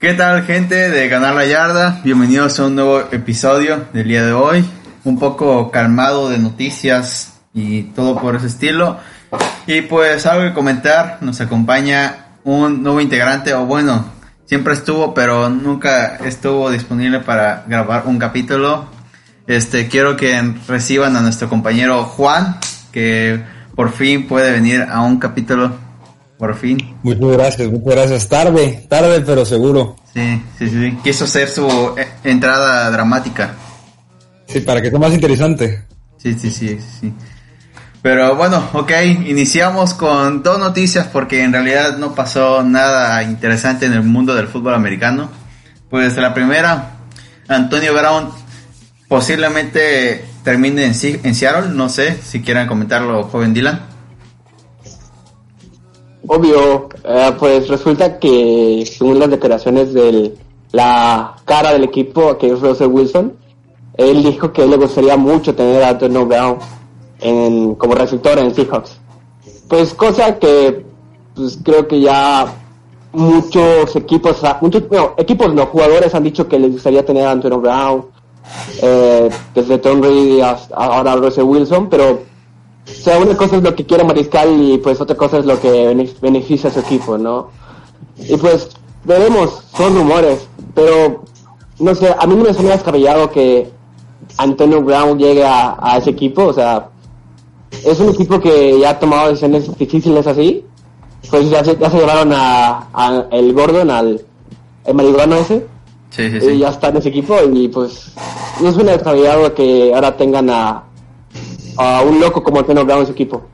¿Qué tal gente de Ganar la Yarda? Bienvenidos a un nuevo episodio del día de hoy. Un poco calmado de noticias y todo por ese estilo. Y pues algo que comentar, nos acompaña un nuevo integrante, o bueno, siempre estuvo, pero nunca estuvo disponible para grabar un capítulo. Este, quiero que reciban a nuestro compañero Juan, que por fin puede venir a un capítulo por fin. Muchas gracias, muchas gracias. Tarde, tarde, pero seguro. Sí, sí, sí. Quiso hacer su eh, entrada dramática. Sí, para que sea más interesante. Sí, sí, sí, sí. Pero bueno, ok, iniciamos con dos noticias porque en realidad no pasó nada interesante en el mundo del fútbol americano. Pues la primera, Antonio Brown posiblemente termine en, en Seattle, no sé si quieran comentarlo, joven Dylan. Obvio, eh, pues resulta que según las declaraciones de la cara del equipo, que es Russell Wilson, él dijo que le gustaría mucho tener a Antonio Brown en, como receptor en Seahawks. Pues cosa que pues creo que ya muchos equipos, muchos equipos no, jugadores han dicho que les gustaría tener a Antonio Brown, eh, desde Tom Brady hasta ahora Russell Wilson, pero o sea, una cosa es lo que quiere Mariscal y pues otra cosa es lo que beneficia a su equipo, ¿no? Y pues veremos, son rumores, pero no sé, a mí no me suena descabellado que Antonio Brown llegue a, ese equipo, o sea, es un equipo que ya ha tomado decisiones difíciles así, pues ya se, ya se llevaron a, el Gordon, al el marihuano ese, sí, sí, sí. y ya está en ese equipo y pues no es un descabellado que ahora tengan a a un loco como Antonio Brown en su equipo.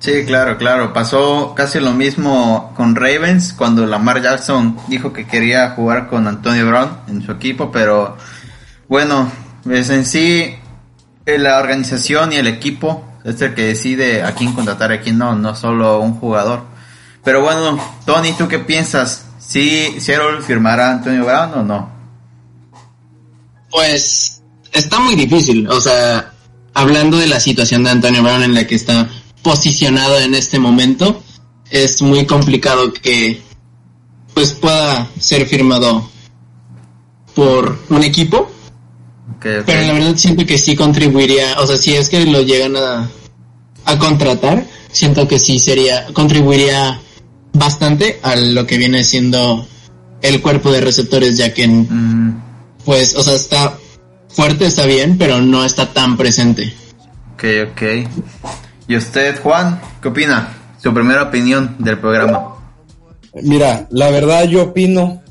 Sí, claro, claro. Pasó casi lo mismo con Ravens cuando Lamar Jackson dijo que quería jugar con Antonio Brown en su equipo, pero bueno, es en sí eh, la organización y el equipo es el que decide a quién contratar y a quién no, no solo un jugador. Pero bueno, Tony, ¿tú qué piensas? ¿Sí Seattle firmará a Antonio Brown o no? Pues está muy difícil, o sea, hablando de la situación de Antonio Brown en la que está posicionado en este momento, es muy complicado que pues pueda ser firmado por un equipo. Pero la verdad siento que sí contribuiría, o sea, si es que lo llegan a, a contratar, siento que sí sería, contribuiría bastante a lo que viene siendo el cuerpo de receptores, ya que, mm. pues, o sea, está fuerte está bien, pero no está tan presente. Ok, ok. ¿Y usted, Juan, qué opina? Su primera opinión del programa. Mira, la verdad yo opino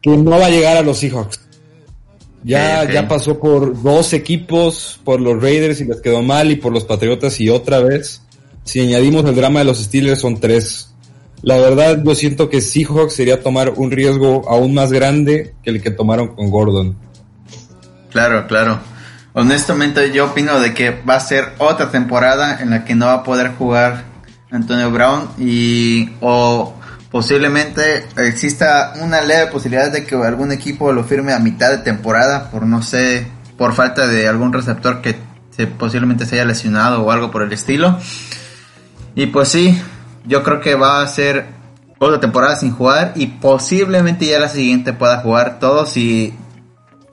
que no va a llegar a los Seahawks. Ya, ya pasó por dos equipos, por los Raiders y les quedó mal, y por los Patriotas y otra vez. Si añadimos el drama de los Steelers son tres. La verdad yo siento que Seahawks sería tomar un riesgo aún más grande que el que tomaron con Gordon. Claro, claro. Honestamente yo opino de que va a ser otra temporada en la que no va a poder jugar Antonio Brown y o posiblemente exista una leve posibilidad de que algún equipo lo firme a mitad de temporada por no sé, por falta de algún receptor que se, posiblemente se haya lesionado o algo por el estilo. Y pues sí, yo creo que va a ser otra temporada sin jugar y posiblemente ya la siguiente pueda jugar todos y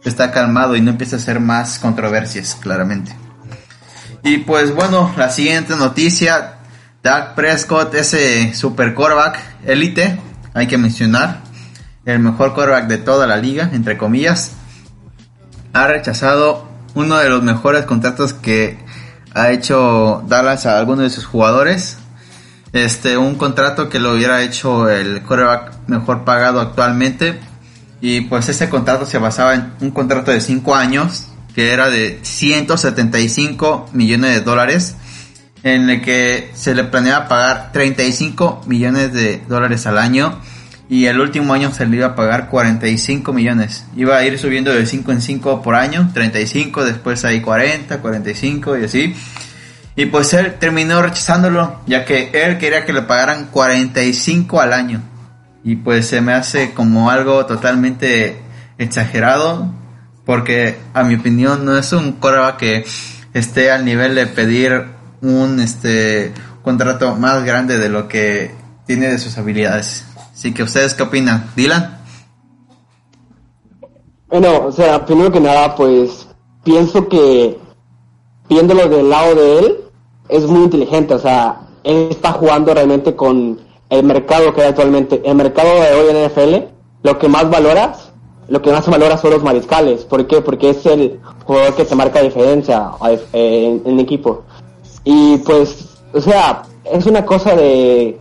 está calmado y no empieza a hacer más controversias, claramente. Y pues bueno, la siguiente noticia, Doug Prescott, ese super quarterback elite, hay que mencionar, el mejor quarterback de toda la liga, entre comillas, ha rechazado uno de los mejores contratos que ha hecho Dallas a algunos de sus jugadores. Este, un contrato que lo hubiera hecho el quarterback mejor pagado actualmente y pues ese contrato se basaba en un contrato de 5 años que era de 175 millones de dólares en el que se le planeaba pagar 35 millones de dólares al año y el último año se le iba a pagar 45 millones. Iba a ir subiendo de 5 en 5 por año, 35, después ahí 40, 45 y así. Y pues él terminó rechazándolo, ya que él quería que le pagaran 45 al año. Y pues se me hace como algo totalmente exagerado, porque a mi opinión no es un coreback que esté al nivel de pedir un este contrato más grande de lo que tiene de sus habilidades. Así que ustedes qué opinan, Dylan? Bueno, o sea, primero que nada, pues pienso que viéndolo del lado de él, es muy inteligente, o sea, él está jugando realmente con el mercado que hay actualmente. El mercado de hoy en NFL, lo que más valoras, lo que más valora son los mariscales. ¿Por qué? Porque es el jugador que te marca diferencia eh, en, el equipo. Y pues, o sea, es una cosa de,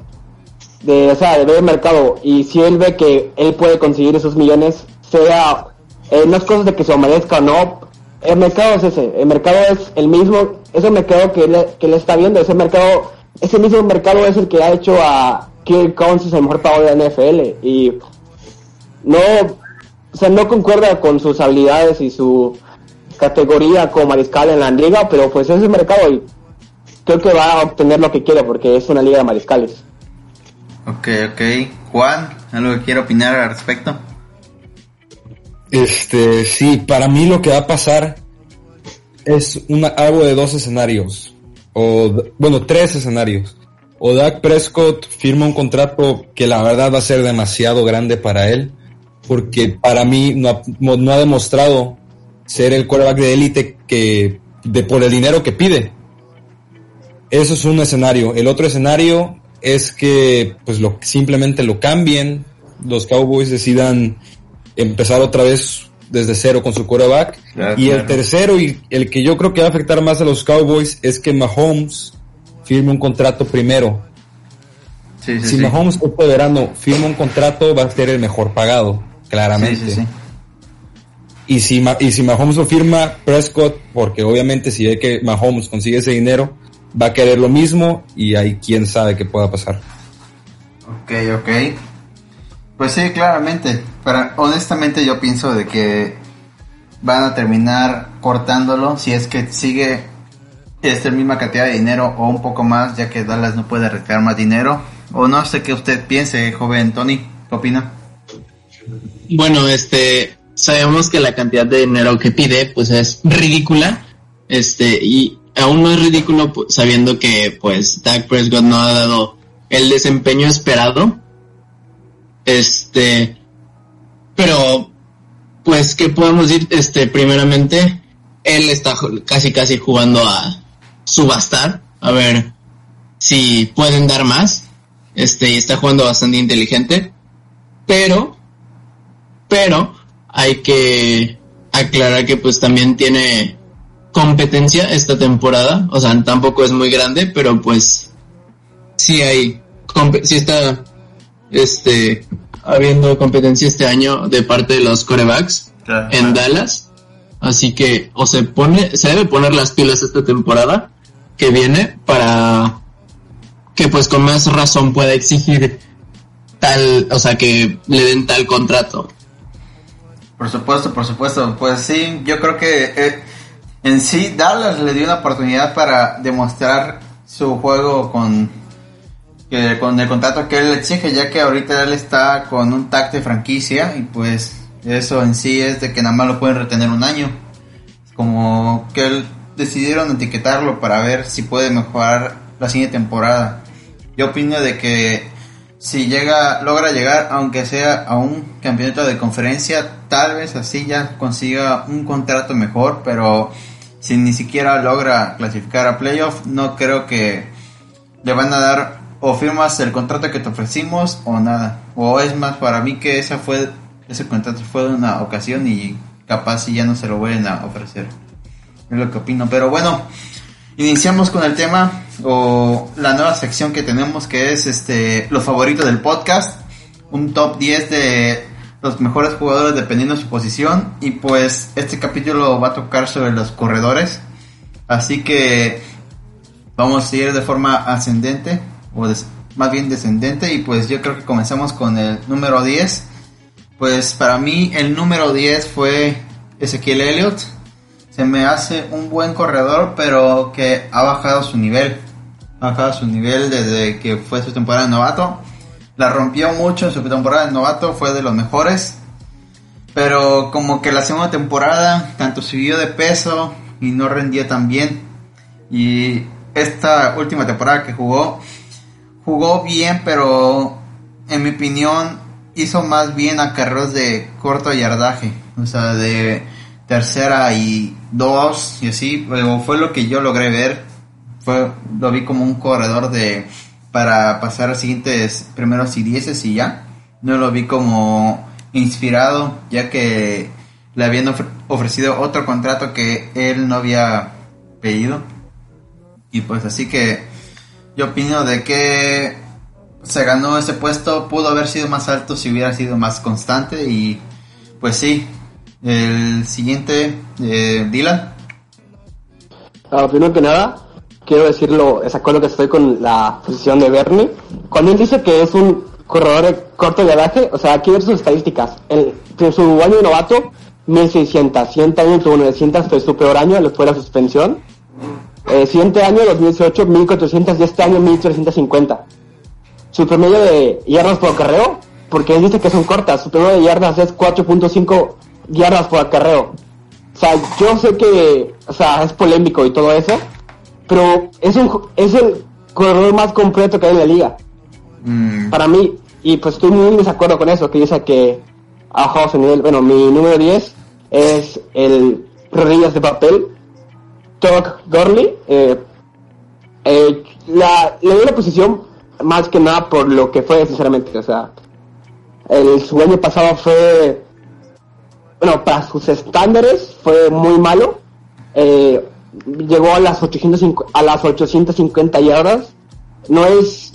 de, o sea, de ver el mercado. Y si él ve que él puede conseguir esos millones, sea, eh, no es cosa de que se merezca o no, el mercado es ese, el mercado es el mismo, es mercado que le, que le está viendo, ese mercado, ese mismo mercado es el que ha hecho a Kirk Cousins el mejor pago de la NFL y no, o sea, no concuerda con sus habilidades y su categoría como mariscal en la liga, pero pues es el mercado y creo que va a obtener lo que quiere porque es una liga de mariscales. Ok, ok. Juan, ¿algo que quiero opinar al respecto? Este, sí, para mí lo que va a pasar es una, algo de dos escenarios. O, bueno, tres escenarios. O Dak Prescott firma un contrato que la verdad va a ser demasiado grande para él. Porque para mí no ha, no ha demostrado ser el quarterback de élite que, de por el dinero que pide. Eso es un escenario. El otro escenario es que, pues, lo, simplemente lo cambien. Los Cowboys decidan empezar otra vez desde cero con su quarterback. y el tercero y el que yo creo que va a afectar más a los Cowboys es que Mahomes firme un contrato primero. si Mahomes este verano firma un contrato va a ser el mejor pagado, claramente. Y si, y si Mahomes lo firma Prescott, porque obviamente si ve que Mahomes consigue ese dinero, va a querer lo mismo y ahí quién sabe qué pueda pasar. Ok, ok. Pues sí, claramente. Pero honestamente yo pienso de que van a terminar cortándolo si es que sigue esta misma cantidad de dinero o un poco más, ya que Dallas no puede retirar más dinero. O no sé qué usted piense, joven Tony. ¿Qué opina? Bueno, este, sabemos que la cantidad de dinero que pide, pues es ridícula. Este, y aún no es ridículo pues, sabiendo que, pues, Dak Prescott no ha dado el desempeño esperado este, pero, pues, ¿qué podemos decir? Este, primeramente, él está casi casi jugando a subastar, a ver si pueden dar más. Este, y está jugando bastante inteligente. Pero, pero, hay que aclarar que pues también tiene competencia esta temporada. O sea, tampoco es muy grande, pero pues sí hay, sí está este, habiendo competencia este año de parte de los corebacks en Dallas. Así que o se pone, se debe poner las pilas esta temporada que viene para que pues con más razón pueda exigir tal, o sea, que le den tal contrato. Por supuesto, por supuesto. Pues sí, yo creo que eh, en sí Dallas le dio una oportunidad para demostrar su juego con con el contrato que él exige, ya que ahorita él está con un tag de franquicia y pues eso en sí es de que nada más lo pueden retener un año. Como que él decidieron etiquetarlo para ver si puede mejorar la siguiente temporada. Yo opino de que si llega, logra llegar, aunque sea a un campeonato de conferencia, tal vez así ya consiga un contrato mejor, pero si ni siquiera logra clasificar a playoff, no creo que le van a dar o firmas el contrato que te ofrecimos o nada. O es más, para mí que esa fue, ese contrato fue de una ocasión y capaz si ya no se lo vuelven a ofrecer. Es lo que opino. Pero bueno, iniciamos con el tema o la nueva sección que tenemos que es este los favoritos del podcast. Un top 10 de los mejores jugadores dependiendo de su posición. Y pues este capítulo va a tocar sobre los corredores. Así que vamos a ir de forma ascendente o más bien descendente y pues yo creo que comenzamos con el número 10. Pues para mí el número 10 fue Ezequiel Elliott. Se me hace un buen corredor, pero que ha bajado su nivel. Ha bajado su nivel desde que fue su temporada de novato. La rompió mucho en su temporada de novato, fue de los mejores. Pero como que la segunda temporada, tanto subió de peso y no rendía tan bien. Y esta última temporada que jugó, jugó bien, pero en mi opinión hizo más bien a carros de corto yardaje. o sea, de tercera y dos y así, pero fue lo que yo logré ver. Fue, lo vi como un corredor de para pasar a siguientes primeros y dieces y ya. No lo vi como inspirado, ya que le habían ofrecido otro contrato que él no había pedido. Y pues así que yo opino de que se ganó ese puesto, pudo haber sido más alto si hubiera sido más constante y pues sí, el siguiente, eh, Dylan. Ah, primero que nada, quiero decirlo, es acuerdo que estoy con la posición de Bernie. Cuando él dice que es un corredor de corto viaje, o sea, aquí ver sus estadísticas. En, su año de novato, 1600, siguiente año tuvo 900, fue su peor año, le fue la suspensión. Eh, siguiente año, 2018, 1400 y este año 1350. Su promedio de yardas por acarreo, porque él dice que son cortas, su promedio de yardas es 4.5 yardas por acarreo. O sea, yo sé que, o sea, es polémico y todo eso, pero es un es el corredor más completo que hay en la liga. Mm. Para mí, y pues estoy muy desacuerdo con eso, que dice que a bajado su nivel. Bueno, mi número 10 es el rodillas de papel, Todd Gurley. Eh, eh, la, le doy la posición más que nada por lo que fue, sinceramente. O sea, el, su año pasado fue bueno, para sus estándares fue muy malo. Eh, llegó a las 850, a las 850 yardas. No es,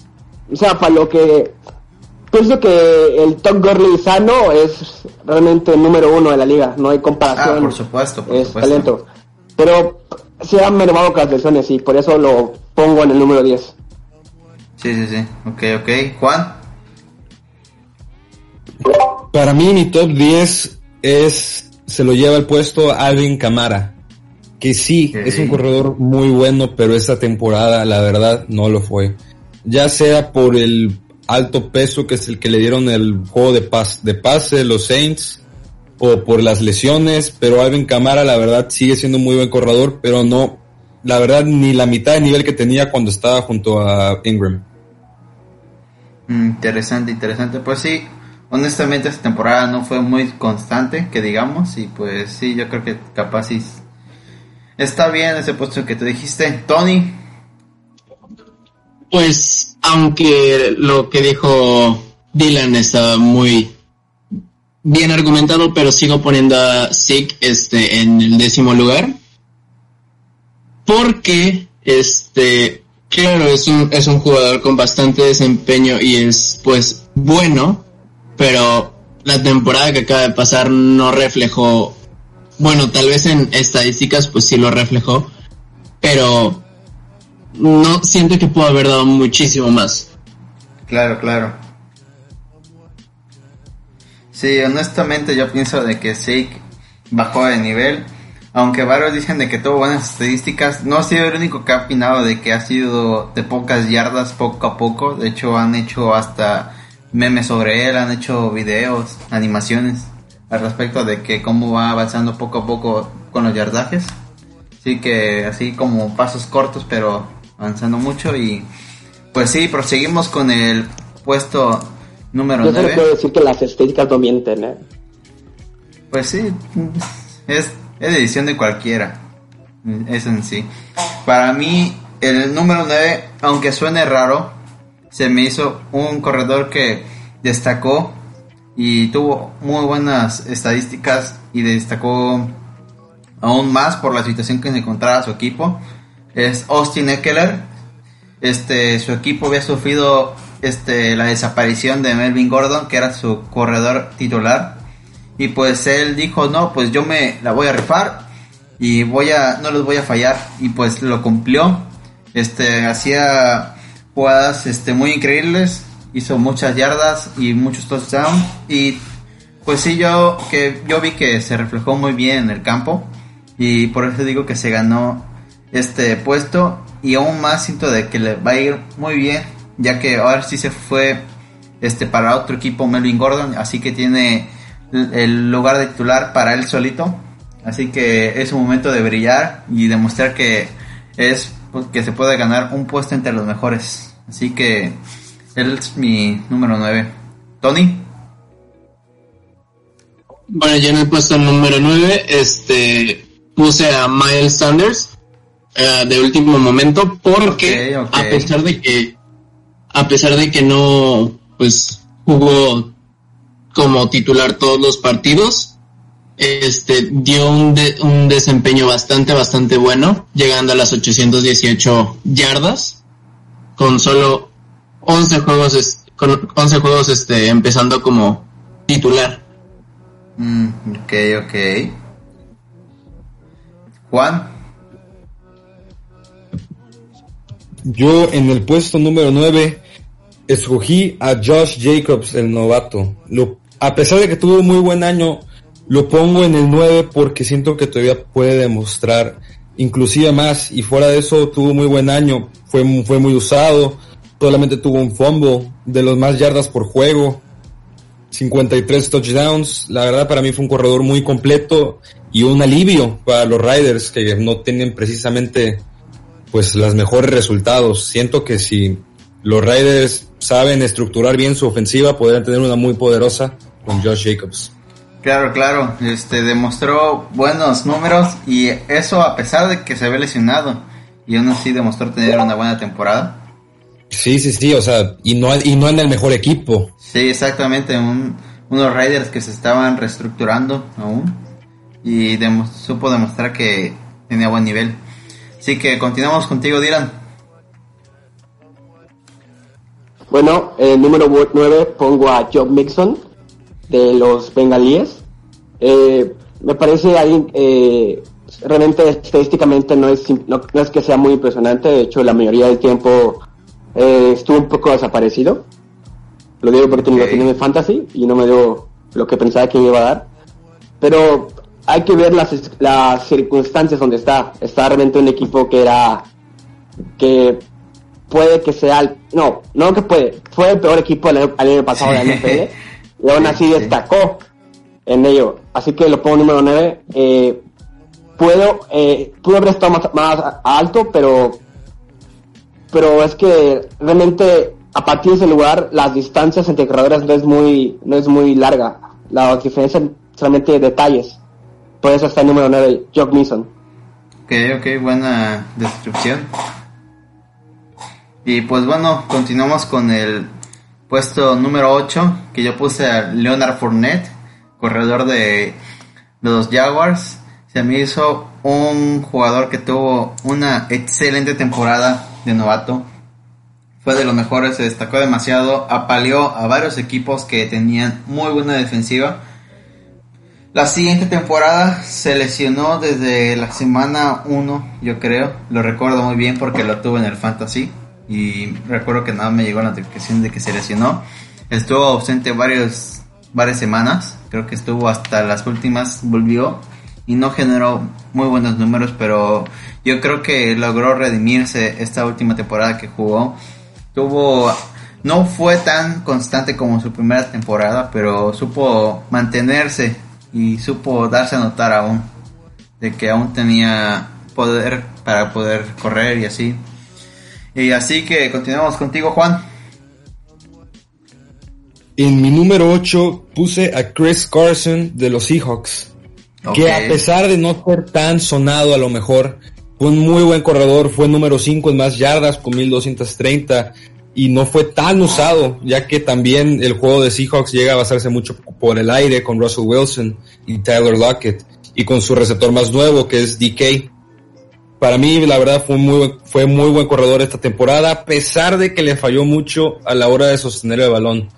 o sea, para lo que pienso que el Tom Gurley sano es realmente el número uno de la liga. No hay comparación. Ah, por supuesto, por es talento. Pero se han mermado con las lesiones y por eso lo pongo en el número 10. Sí, sí, sí. Ok, ok. Juan. Para mí mi top 10 es, se lo lleva el puesto Alvin Camara, que sí, es un corredor muy bueno, pero esta temporada la verdad no lo fue. Ya sea por el alto peso que es el que le dieron el juego de, pas de pase los Saints, o por las lesiones, pero Alvin Camara la verdad sigue siendo un muy buen corredor, pero no, la verdad ni la mitad de nivel que tenía cuando estaba junto a Ingram. Mm, interesante, interesante. Pues sí, honestamente esta temporada no fue muy constante, que digamos, y pues sí, yo creo que capaz sí está bien ese puesto que te dijiste. Tony. Pues, aunque lo que dijo Dylan estaba muy bien argumentado, pero sigo poniendo a Zeke este, en el décimo lugar. Porque, este, claro, es un, es un jugador con bastante desempeño y es, pues, bueno, pero la temporada que acaba de pasar no reflejó, bueno, tal vez en estadísticas pues sí lo reflejó, pero no siento que pudo haber dado muchísimo más. Claro, claro. Sí, honestamente yo pienso de que Zeke bajó de nivel, aunque varios dicen de que tuvo buenas estadísticas, no ha sido el único que ha opinado de que ha sido de pocas yardas poco a poco, de hecho han hecho hasta memes sobre él, han hecho videos, animaciones al respecto de que cómo va avanzando poco a poco con los yardajes. Así que así como pasos cortos, pero avanzando mucho y pues sí, proseguimos con el puesto número Yo 9. Yo puedo decir que las estéticas no mienten, ¿eh? Pues sí, es, es decisión de cualquiera. Eso en sí. Para mí, el número 9, aunque suene raro, se me hizo un corredor que destacó y tuvo muy buenas estadísticas y destacó aún más por la situación que se encontraba su equipo. Es Austin Eckler. Este, su equipo había sufrido este, la desaparición de Melvin Gordon, que era su corredor titular. Y pues él dijo, no, pues yo me la voy a rifar y voy a, no los voy a fallar. Y pues lo cumplió. Este, hacía jugadas este, muy increíbles, hizo muchas yardas y muchos touchdowns. Y pues sí yo que yo vi que se reflejó muy bien en el campo. Y por eso digo que se ganó este puesto. Y aún más siento de que le va a ir muy bien ya que ahora sí se fue este para otro equipo Melvin Gordon. Así que tiene el lugar de titular para él solito. Así que es un momento de brillar y demostrar que es pues, que se puede ganar un puesto entre los mejores. Así que él es mi número 9. Tony. bueno, yo en el puesto número 9, este, puse a Miles Sanders eh, de último momento porque a pesar de que a pesar de que no pues jugó como titular todos los partidos este dio un, un desempeño bastante bastante bueno llegando a las 818 yardas con solo 11 juegos con 11 juegos este empezando como titular. Mm, ok ok. Juan. Yo en el puesto número 9 escogí a Josh Jacobs, el novato. Lo, a pesar de que tuvo muy buen año, lo pongo en el 9 porque siento que todavía puede demostrar inclusive más. Y fuera de eso tuvo muy buen año, fue, fue muy usado, solamente tuvo un fumble de los más yardas por juego, 53 touchdowns, la verdad para mí fue un corredor muy completo y un alivio para los Riders que no tienen precisamente pues los mejores resultados. Siento que si los Raiders saben estructurar bien su ofensiva, podrían tener una muy poderosa con Josh Jacobs. Claro, claro, este demostró buenos números y eso a pesar de que se había lesionado y aún así demostró tener una buena temporada. Sí, sí, sí, o sea, y no, y no en el mejor equipo. Sí, exactamente, unos Raiders que se estaban reestructurando aún y supo demostrar que tenía buen nivel. Así que continuamos contigo, Dylan. Bueno, el número 9 pongo a Job Mixon de los bengalíes. Eh, me parece alguien, eh, realmente estadísticamente no es, no, es que sea muy impresionante, de hecho la mayoría del tiempo eh, estuvo un poco desaparecido. Lo digo porque okay. lo tenía en fantasy y no me dio lo que pensaba que me iba a dar. Pero hay que ver las, las circunstancias donde está. Está realmente un equipo que era, que puede que sea, no, no que puede, fue el peor equipo del año, pasado de la NFL y aún así destacó en ello. Así que lo pongo número 9. Eh, puedo, eh, pudo haber estado más, más alto, pero, pero es que realmente a partir de ese lugar las distancias entre corredores no es muy, no es muy larga. La diferencia solamente de detalles. Por eso está el número 9, Jock Mason. Ok, ok, buena descripción. Y pues bueno, continuamos con el puesto número 8, que yo puse a Leonard Fournette, corredor de, los Jaguars. Se me hizo un jugador que tuvo una excelente temporada de novato. Fue de los mejores, se destacó demasiado, apaleó a varios equipos que tenían muy buena defensiva la siguiente temporada se lesionó desde la semana 1, yo creo. Lo recuerdo muy bien porque lo tuve en el Fantasy. Y recuerdo que nada me llegó la notificación de que se lesionó. Estuvo ausente varios, varias semanas. Creo que estuvo hasta las últimas. Volvió y no generó muy buenos números. Pero yo creo que logró redimirse esta última temporada que jugó. Tuvo no fue tan constante como su primera temporada, pero supo mantenerse y supo darse a notar aún de que aún tenía poder para poder correr y así. Y así que continuamos contigo, Juan. En mi número 8 puse a Chris Carson de los Seahawks, que a pesar de no ser tan sonado a lo mejor, fue un muy buen corredor, fue número 5 en más yardas con 1230, y no fue tan usado, ya que también el juego de Seahawks llega a basarse mucho por el aire con Russell Wilson y Tyler Lockett y con su receptor más nuevo que es DK. Para mí, la verdad, fue muy, fue muy buen corredor esta temporada, a pesar de que le falló mucho a la hora de sostener el balón.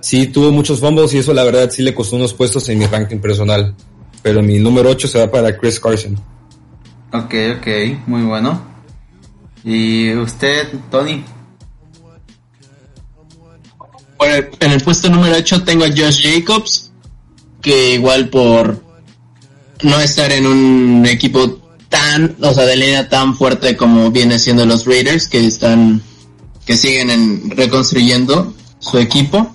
Sí, tuvo muchos fumbles y eso la verdad sí le costó unos puestos en mi ranking personal. Pero mi número 8 se va para Chris Carson. Ok, ok, muy bueno. ¿Y usted, Tony? en el puesto número 8 tengo a Josh Jacobs, que igual por no estar en un equipo tan, o sea, de línea tan fuerte como viene siendo los Raiders, que están, que siguen en, reconstruyendo su equipo.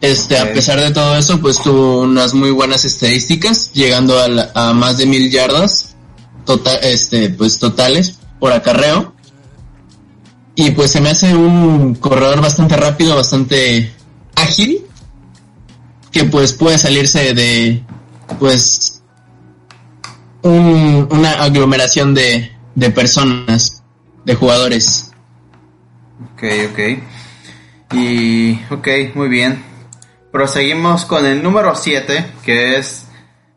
Este, a pesar de todo eso, pues tuvo unas muy buenas estadísticas, llegando a, a más de mil yardas, total, este, pues totales por acarreo. Y pues se me hace un corredor bastante rápido, bastante ágil. que pues puede salirse de pues una aglomeración de, de personas, de jugadores. Ok, ok. Y ok, muy bien. Proseguimos con el número 7, que es,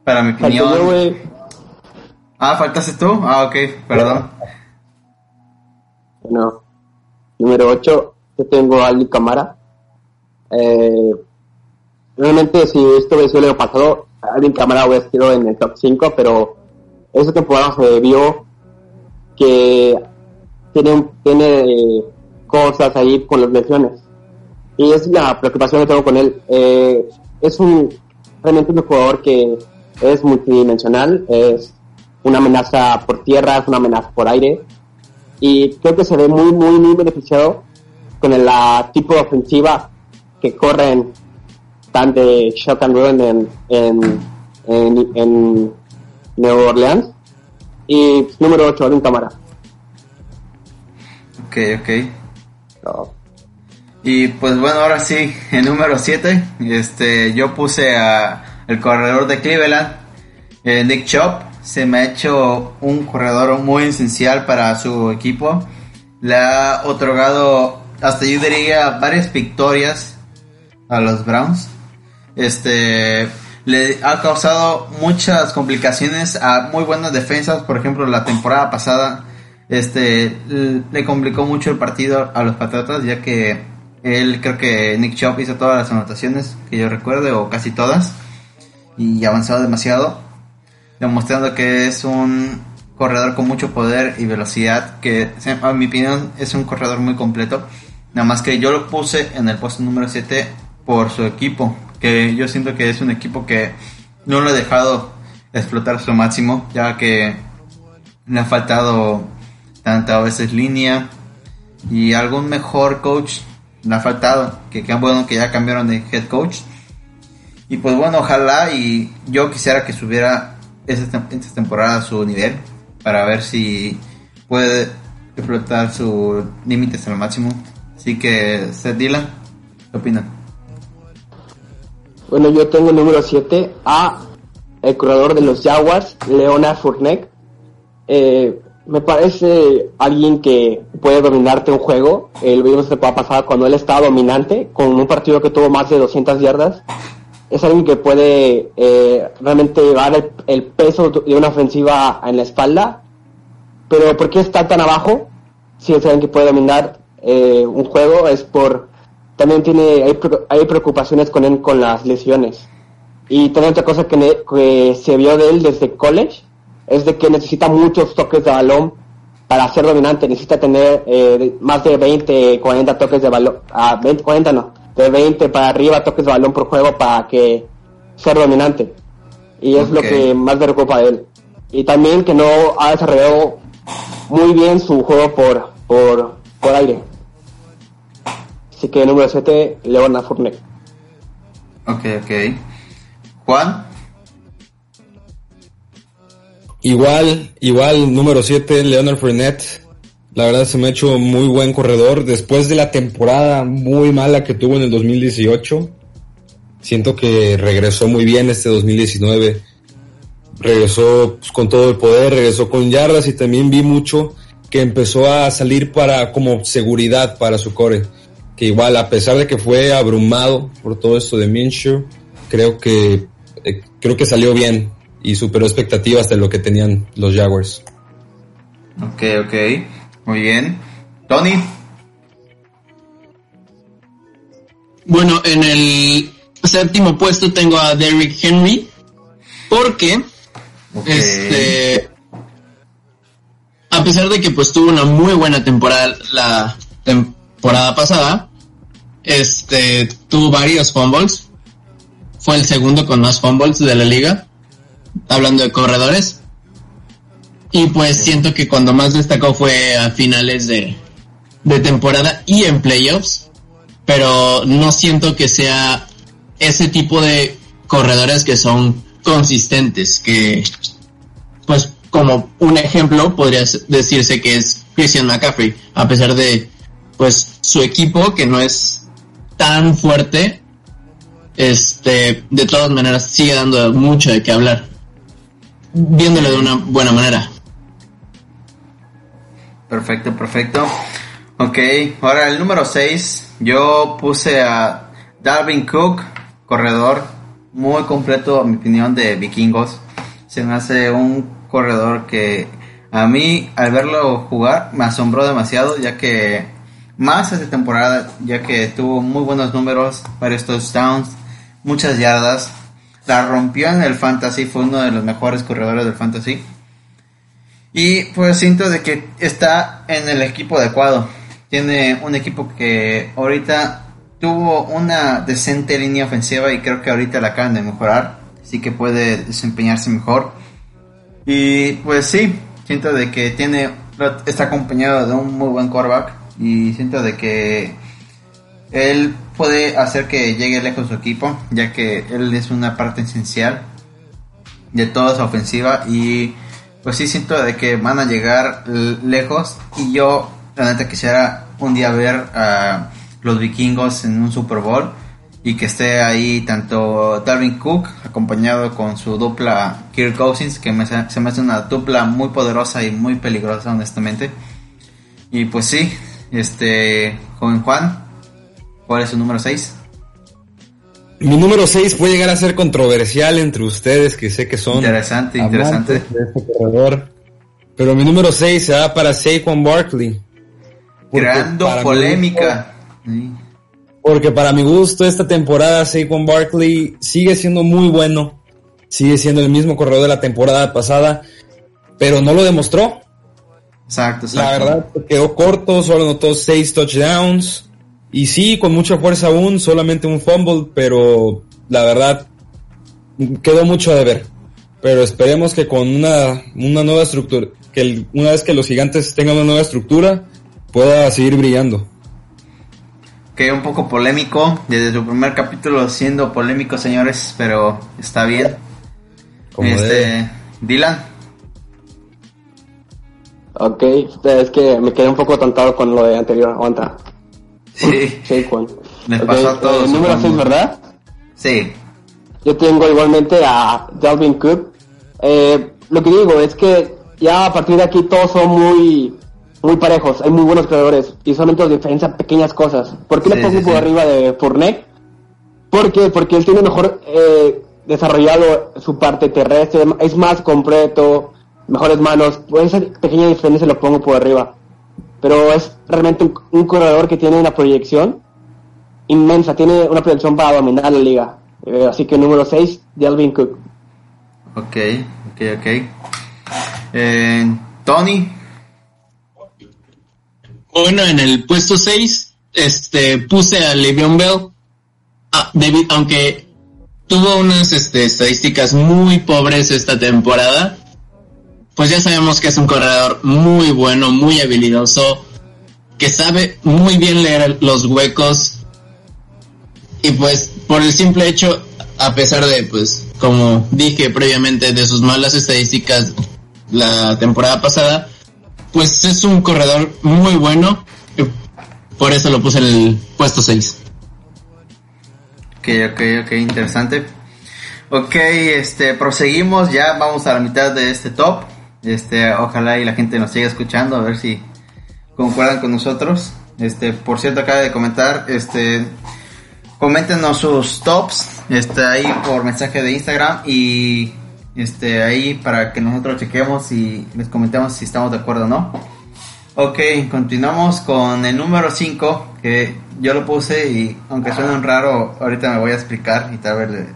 para mi opinión... ah, ¿faltaste tú? Ah, ok, perdón. No. Número 8, yo tengo a Ali Camara. Eh, realmente si esto hubiese sido el año pasado, Alvin Camara hubiera sido en el top 5, pero esa temporada se vio que tiene, tiene cosas ahí con las lesiones. Y es la preocupación que tengo con él. Eh, es un realmente un jugador que es multidimensional, es una amenaza por tierra, es una amenaza por aire. Y creo que se ve muy, muy, muy beneficiado con el la tipo de ofensiva que corren tan de shock and run en, en, en, Nueva Orleans. Y número 8, en cámara. Ok, ok. Y pues bueno, ahora sí, el número 7, este, yo puse a el corredor de Cleveland, eh, Nick Chop. Se me ha hecho un corredor muy esencial para su equipo. Le ha otorgado, hasta yo diría, varias victorias a los Browns. Este, le ha causado muchas complicaciones a muy buenas defensas. Por ejemplo, la temporada pasada, este, le complicó mucho el partido a los Patriotas, ya que él, creo que Nick Chop hizo todas las anotaciones que yo recuerde, o casi todas, y avanzado demasiado, demostrando que es un corredor con mucho poder y velocidad, que a mi opinión es un corredor muy completo. Nada más que yo lo puse en el puesto número 7 por su equipo, que yo siento que es un equipo que no lo ha dejado explotar su máximo, ya que le ha faltado tanta a veces línea y algún mejor coach le ha faltado, que qué bueno que ya cambiaron de head coach. Y pues bueno, ojalá y yo quisiera que subiera esta, temporada a su nivel para ver si puede explotar sus límites al máximo. Así que, Seth Dylan, ¿qué opinan? Bueno, yo tengo el número 7 a el corredor de los Jaguars, Leonard Fournette. Eh, me parece alguien que puede dominarte un juego. El video se puede pasar cuando él estaba dominante, con un partido que tuvo más de 200 yardas. Es alguien que puede eh, realmente llevar el, peso de una ofensiva en la espalda. Pero ¿por qué está tan abajo? Si es alguien que puede dominar eh, un juego, es por también tiene hay, preocupaciones con él con las lesiones. Y también otra cosa que, se vio de él desde college es de que necesita muchos toques de balón para ser dominante. Necesita tener eh, más de 20, 40 toques de balón. Ah, 20, 40 no. De 20 para arriba toques de balón por juego para que ser dominante. Y es lo que más me preocupa de él. Y también que no ha desarrollado muy bien su juego por, por, por aire. Así que número 7, Leona Fournette. Ok, ok. Juan. Igual, igual, número 7, Leonard Fournette. La verdad se me ha hecho muy buen corredor. Después de la temporada muy mala que tuvo en el 2018, siento que regresó muy bien este 2019. Regresó pues, con todo el poder, regresó con yardas y también vi mucho que empezó a salir para como seguridad para su core que igual a pesar de que fue abrumado por todo esto de Minshew, creo que eh, creo que salió bien y superó expectativas de lo que tenían los Jaguars. Ok, ok, muy bien. Tony. Bueno, en el séptimo puesto tengo a Derrick Henry porque este a pesar de que pues tuvo una muy buena temporada la temporada pasada, este, tuvo varios fumbles. Fue el segundo con más fumbles de la liga. Hablando de corredores. Y pues siento que cuando más destacó fue a finales de, de temporada y en playoffs. Pero no siento que sea ese tipo de corredores que son consistentes. Que, pues, como un ejemplo, podría decirse que es Christian McCaffrey. A pesar de, pues, su equipo, que no es tan fuerte, este, de todas maneras sigue dando mucho de qué hablar, viéndolo de una buena manera. Perfecto, perfecto. Ok, ahora el número 6, yo puse a Darwin Cook, corredor muy completo, a mi opinión, de vikingos. Se me hace un corredor que a mí al verlo jugar me asombró demasiado, ya que más esta temporada, ya que tuvo muy buenos números, varios touchdowns, muchas yardas, la rompió en el fantasy, fue uno de los mejores corredores del fantasy. Y pues siento de que está en el equipo adecuado. Tiene un equipo que ahorita tuvo una decente línea ofensiva y creo que ahorita la acaban de mejorar. Así que puede desempeñarse mejor. Y pues sí, siento de que tiene está acompañado de un muy buen quarterback y siento de que él puede hacer que llegue lejos su equipo, ya que él es una parte esencial de toda esa ofensiva y pues sí siento de que van a llegar lejos y yo la neta quisiera un día ver a los vikingos en un Super Bowl y que esté ahí tanto Darwin Cook acompañado con su dupla Kirk Cousins que se me hace una dupla muy poderosa y muy peligrosa honestamente. Y pues sí este joven Juan ¿cuál es su número 6? Mi número 6 puede llegar a ser controversial entre ustedes que sé que son interesante interesante. este corredor. Pero mi número 6 se va para Saquon Barkley. Creando polémica. porque para mi gusto esta temporada Saquon Barkley sigue siendo muy bueno, sigue siendo el mismo corredor de la temporada pasada, pero no lo demostró. Exacto, exacto. La verdad quedó corto, solo anotó seis touchdowns y sí, con mucha fuerza aún, solamente un fumble, pero la verdad quedó mucho de ver. Pero esperemos que con una, una nueva estructura, que una vez que los gigantes tengan una nueva estructura, pueda seguir brillando que un poco polémico, desde su primer capítulo siendo polémico, señores, pero está bien. este, Dylan. Ok, es que me quedé un poco tontado con lo de anterior, aguanta. Sí. Les pasó a todos. Eh, número 6, ¿verdad? Sí. Yo tengo igualmente a Dalvin Cook. Eh, lo que digo es que ya a partir de aquí todos son muy muy parejos, hay muy buenos creadores y solamente nos diferencian pequeñas cosas. ¿Por qué le pongo por arriba de Fournette? Porque porque él tiene mejor eh, desarrollado su parte terrestre, es más completo, mejores manos, por esa pequeña diferencia lo pongo por arriba. Pero es realmente un, corredor que tiene una proyección inmensa, tiene una proyección para dominar la liga. Eh, así que número 6, Delvin Cook. Ok, ok, ok. Eh, Tony, bueno, en el puesto 6, este, puse a Le'Veon Bell. Ah, David, aunque tuvo unas este, estadísticas muy pobres esta temporada, pues ya sabemos que es un corredor muy bueno, muy habilidoso, que sabe muy bien leer los huecos. Y pues por el simple hecho, a pesar de, pues, como dije previamente, de sus malas estadísticas la temporada pasada, pues es un corredor muy bueno. Por eso lo puse en el puesto 6. Ok, ok, ok, interesante. Ok, este, proseguimos, ya vamos a la mitad de este top. Este, ojalá y la gente nos siga escuchando, a ver si concuerdan con nosotros. Este, por cierto, acaba de comentar, este, coméntenos sus tops, este, ahí por mensaje de Instagram y este, ahí para que nosotros chequemos y les comentemos si estamos de acuerdo o no. Ok, continuamos con el número 5, que yo lo puse y aunque suene raro, ahorita me voy a explicar y tal vez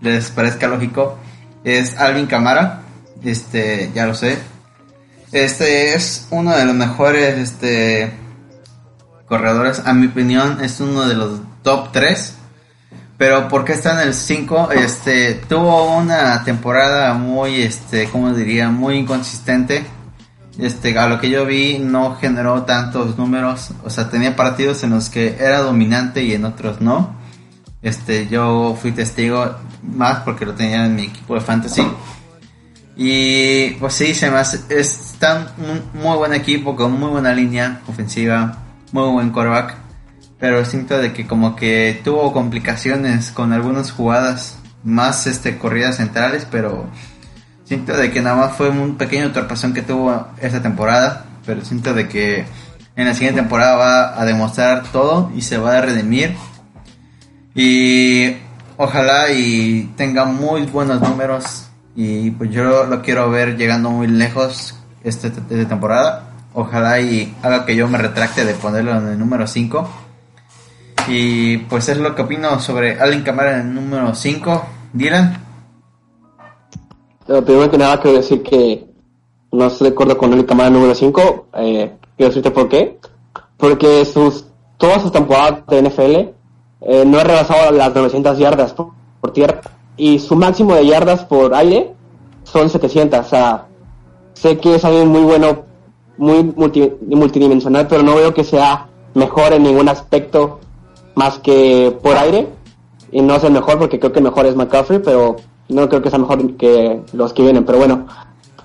les, parezca lógico. Es Alvin Camara, este, ya lo sé. Este es uno de los mejores este, corredores, a mi opinión es uno de los top 3 pero porque está en el 5, este, tuvo una temporada muy, este, como diría, muy inconsistente. Este, a lo que yo vi, no generó tantos números. O sea, tenía partidos en los que era dominante y en otros no. Este, yo fui testigo más porque lo tenía en mi equipo de fantasy. Y pues sí, se me hace, es tan un muy buen equipo con muy buena línea ofensiva, muy buen quarterback pero siento de que como que tuvo complicaciones con algunas jugadas más este corridas centrales, pero siento de que nada más fue un pequeño torpazón que tuvo esta temporada, pero siento de que en la siguiente temporada va a demostrar todo y se va a redimir. Y ojalá y tenga muy buenos números y pues yo lo quiero ver llegando muy lejos esta, esta temporada. Ojalá y haga que yo me retracte de ponerlo en el número 5. Y pues es lo que opino sobre Allen Camara en el número 5. Dylan. primero que nada quiero decir que no estoy de acuerdo con Allen Camara número 5. Eh, quiero decirte por qué. Porque sus todas sus temporadas de NFL eh, no ha rebasado las 900 yardas por, tierra. Y su máximo de yardas por aire son 700. O sea, sé que es alguien muy bueno, muy multidimensional, pero no veo que sea mejor en ningún aspecto más que por aire. Y no el mejor porque creo que mejor es McCaffrey, pero no creo que sea mejor que los que vienen. Pero bueno,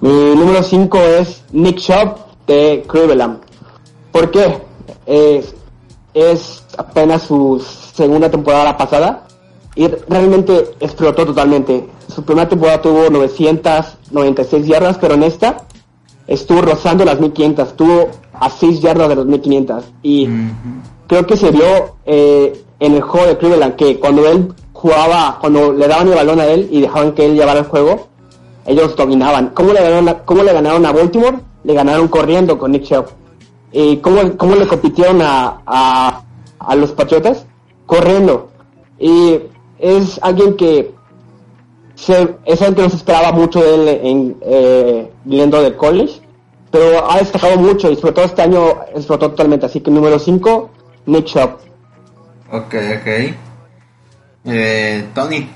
mi número 5 es Nick Shop de Cleveland. ¿Por qué? Es, es apenas su segunda temporada pasada y realmente explotó totalmente. Su primera temporada tuvo 996 yardas, pero en esta estuvo rozando las 1500, estuvo a 6 yardas de los 1500 y creo que se vio eh, en el juego de Cleveland que cuando él jugaba, cuando le daban el balón a él y dejaban que él llevara el juego, ellos dominaban. ¿Cómo le ganaron a, cómo le ganaron a Baltimore? Le ganaron corriendo con Nick Chubb. ¿Y cómo, cómo le compitieron a, a, a los Patriotas? Corriendo. Y es alguien que se, es alguien que no se esperaba mucho de él en, eh, viniendo del college, pero ha destacado mucho y sobre todo este año explotó totalmente. Así que número 5, Nick Chubb. Ok, ok. Eh, Tony.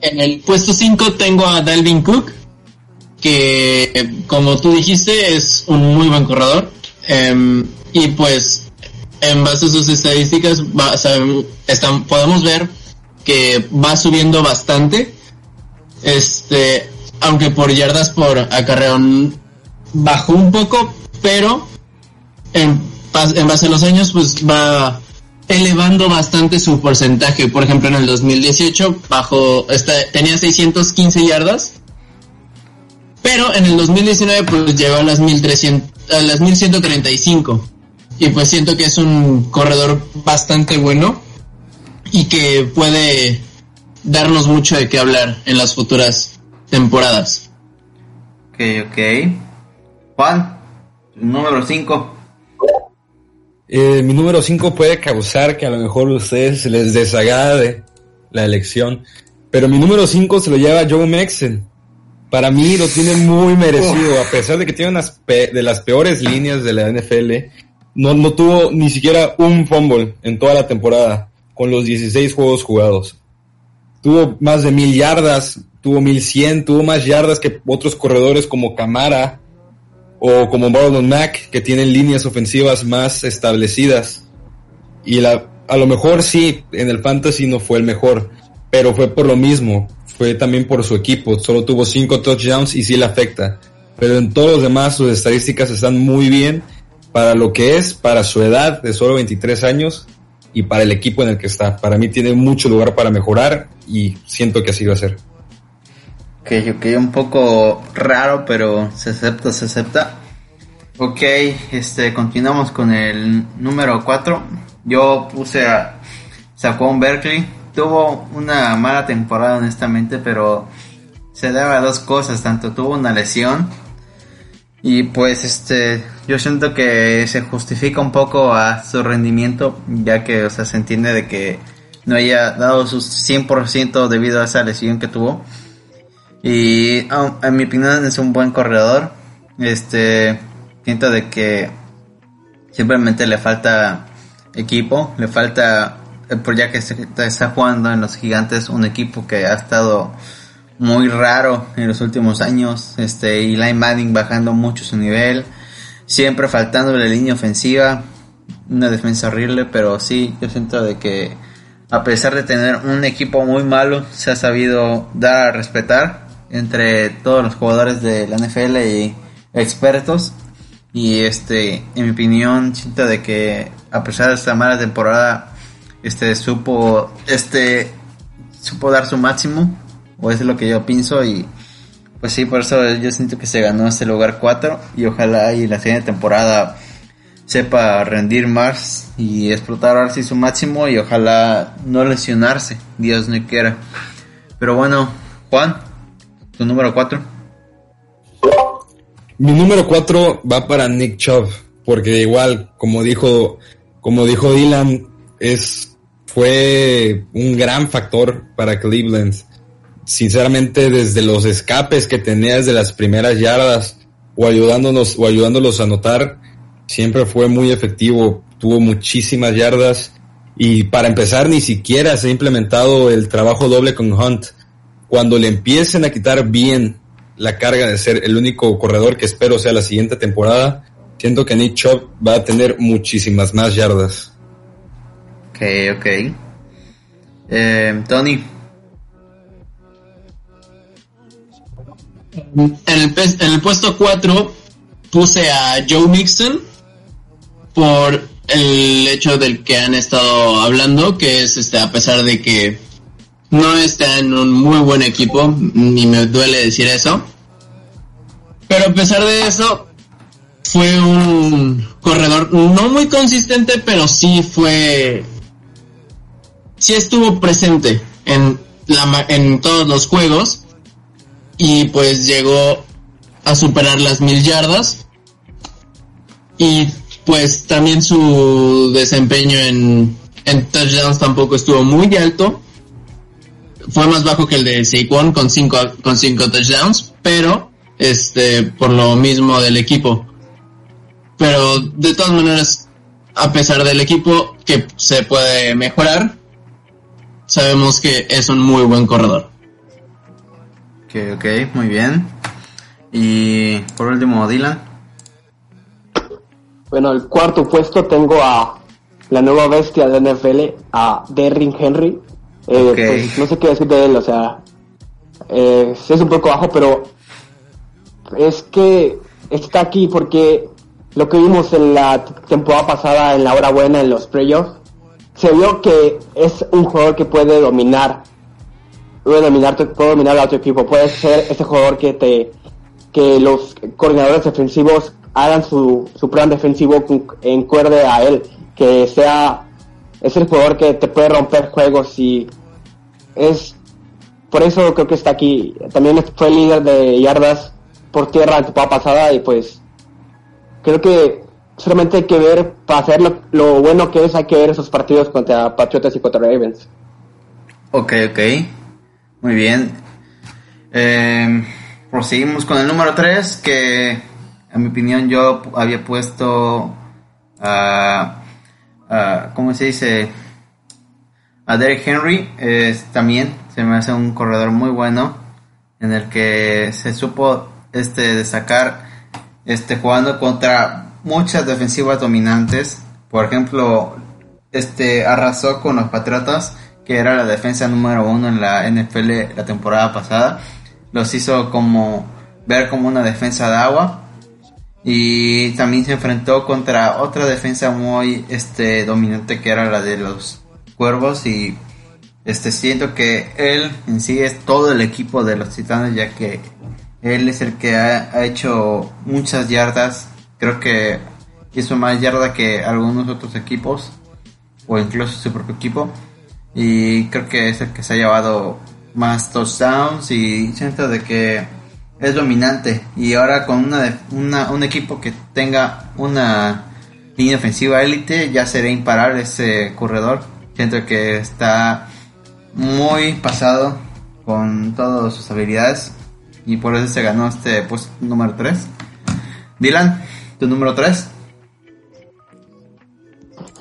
En el puesto 5 tengo a Dalvin Cook, que como tú dijiste es un muy buen corredor. Em, y pues en base a sus estadísticas están, podemos ver que va subiendo bastante. Este, aunque por yardas por acarreo bajó un poco, pero en, en base a los años pues va elevando bastante su porcentaje. Por ejemplo, en el 2018 bajó, tenía 615 yardas, pero en el 2019 pues llegó a las 1300, a las 1135. Y pues siento que es un corredor bastante bueno y que puede darnos mucho de qué hablar en las futuras temporadas. Ok, ok. Juan, número 5. Eh, mi número 5 puede causar que a lo mejor a ustedes se les desagrade la elección, pero mi número 5 se lo lleva Joe Mixon. Para mí lo tiene muy merecido, a pesar de que tiene unas de las peores líneas de la NFL, no, no tuvo ni siquiera un fumble en toda la temporada, con los 16 juegos jugados. Tuvo más de mil yardas, tuvo mil cien, tuvo más yardas que otros corredores como Camara, o como Marlon Mack, que tienen líneas ofensivas más establecidas. Y la, a lo mejor sí, en el fantasy no fue el mejor, pero fue por lo mismo, fue también por su equipo, solo tuvo cinco touchdowns y sí le afecta. Pero en todos los demás sus estadísticas están muy bien para lo que es, para su edad de solo 23 años y para el equipo en el que está. Para mí tiene mucho lugar para mejorar y siento que así va a ser. Ok, ok, un poco raro, pero se acepta, se acepta. Ok, este, continuamos con el número 4. Yo puse a Saquon Berkeley. Tuvo una mala temporada, honestamente, pero se debe a dos cosas. Tanto tuvo una lesión y pues este, yo siento que se justifica un poco a su rendimiento, ya que, o sea, se entiende de que no haya dado su 100% debido a esa lesión que tuvo. Y en mi opinión es un buen corredor. Este, siento de que simplemente le falta equipo, le falta, eh, por ya que está jugando en los gigantes, un equipo que ha estado muy raro en los últimos años. Este, y Line Manning bajando mucho su nivel, siempre faltando la línea ofensiva, una defensa horrible, pero sí, yo siento de que a pesar de tener un equipo muy malo, se ha sabido dar a respetar entre todos los jugadores de la NFL y expertos. Y este, en mi opinión, siento de que a pesar de esta mala temporada, este supo, este, supo dar su máximo, o eso es lo que yo pienso y pues sí, por eso yo siento que se ganó este lugar 4 y ojalá y la siguiente temporada sepa rendir más y explotar ahora sí su máximo y ojalá no lesionarse, Dios no quiera. Pero bueno, Juan, tu número 4. Mi número 4 va para Nick Chubb, porque igual, como dijo, como dijo Dylan, es, fue un gran factor para Cleveland sinceramente desde los escapes que tenía desde las primeras yardas o ayudándonos o ayudándolos a anotar, siempre fue muy efectivo, tuvo muchísimas yardas y para empezar ni siquiera se ha implementado el trabajo doble con Hunt. Cuando le empiecen a quitar bien la carga de ser el único corredor que espero sea la siguiente temporada, siento que Nick Chubb va a tener muchísimas más yardas. Ok, ok. Eh, Tony, En el, en el puesto 4 puse a Joe Mixon por el hecho del que han estado hablando, que es este a pesar de que no está en un muy buen equipo, ni me duele decir eso. Pero a pesar de eso, fue un corredor no muy consistente, pero sí fue sí estuvo presente en la en todos los juegos y pues llegó a superar las mil yardas. Y pues también su desempeño en, touchdowns tampoco estuvo muy alto. Fue más bajo que el de Saquon con cinco con cinco touchdowns pero este por lo mismo del equipo. Pero de todas maneras a pesar del equipo que se puede mejorar sabemos que es un muy buen corredor Ok, ok, muy bien. Y por último, Dylan. Bueno, el cuarto puesto tengo a la nueva bestia de NFL, a Derrick Henry. Eh, pues, no sé qué decir de él, o sea, eh, es un poco bajo, pero es que está aquí porque lo que vimos en la temporada pasada, en la hora buena, en los playoffs, se vio que es un jugador que puede dominar puede dominar, puede dominar a otro equipo, puede ser ese jugador que te que los coordinadores defensivos hagan su, su plan defensivo en cuerde a él, que sea es el jugador que te puede romper juegos y es por eso creo que está aquí. También fue líder de yardas por tierra la temporada pasada y pues creo que solamente hay que ver para hacer lo, lo, bueno que es hay que ver esos partidos contra Patriotas y contra Ravens. Ok, ok. Muy bien. Eh, proseguimos con el número 3, que en mi opinión yo había puesto a, ¿cómo se dice? A Derek Henry. también se me hace un corredor muy bueno en el que se supo este destacar este jugando contra muchas defensivas dominantes. Por ejemplo, este arrasó con los Patriotas que era la defensa número uno en la NFL la temporada pasada. Los hizo como ver como una defensa de agua. Y también se enfrentó contra otra defensa muy este dominante que era la de los cuervos y este siento que él en sí es todo el equipo de los titanes ya que él es el que ha, ha hecho muchas yardas creo que hizo más yarda que algunos otros equipos o incluso su propio equipo y creo que es el que se ha llevado más touchdowns y siento de que es dominante. Y ahora con una, una un equipo que tenga una línea ofensiva élite ya será imparable ese corredor. Siento que está muy pasado con todas sus habilidades. Y por eso se ganó este puesto número 3 Dylan tu número 3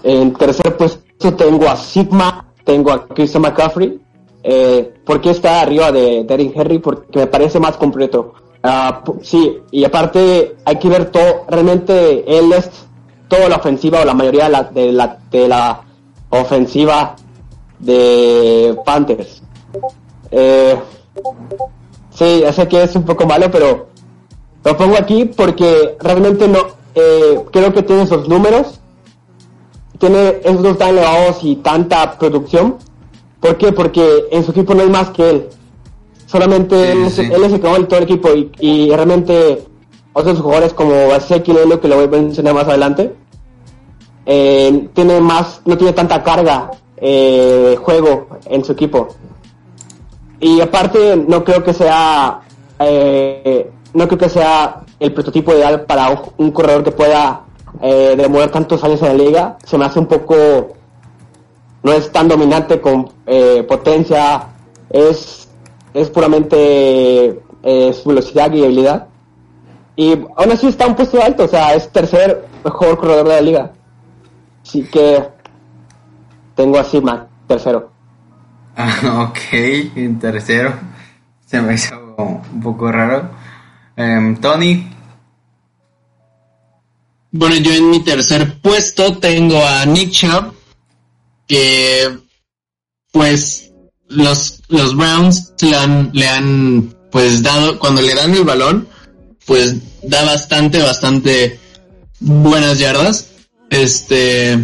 en tercer puesto tengo a Sigma tengo a Christian McCaffrey. Eh, ¿Por qué está arriba de Derrick Henry? Porque me parece más completo. Ah, sí, y aparte hay que ver todo, realmente él es toda la ofensiva o la mayoría de la, de la, de la ofensiva de Panthers. Eh, sí, sé que es un poco malo, pero lo pongo aquí porque realmente no, eh, creo que tiene esos números, tiene esos dos tan elevados y tanta producción. ¿Por qué? Porque en su equipo no hay más que él. Solamente él, Es, él, es, el que todo el equipo y, realmente otros jugadores como Ezequiel, que lo voy a mencionar más adelante, eh, tiene más, no tiene tanta carga eh, juego en su equipo. Y aparte no creo que sea eh, no creo que sea el prototipo ideal para un corredor que pueda eh, demorar tantos años en la liga. Se me hace un poco no es tan dominante con eh, potencia, es es puramente eh, su velocidad y habilidad. Y aún así está un puesto alto, o sea, es tercer mejor corredor de la liga. Así que tengo así más, tercero. Ah, ok, en tercero. Se me hizo un poco raro. Em, Tony. Bueno, yo en mi tercer puesto tengo a Nick Chubb, que pues los, los Browns le han, le han pues dado, cuando le dan el balón, pues da bastante, bastante buenas yardas. Este,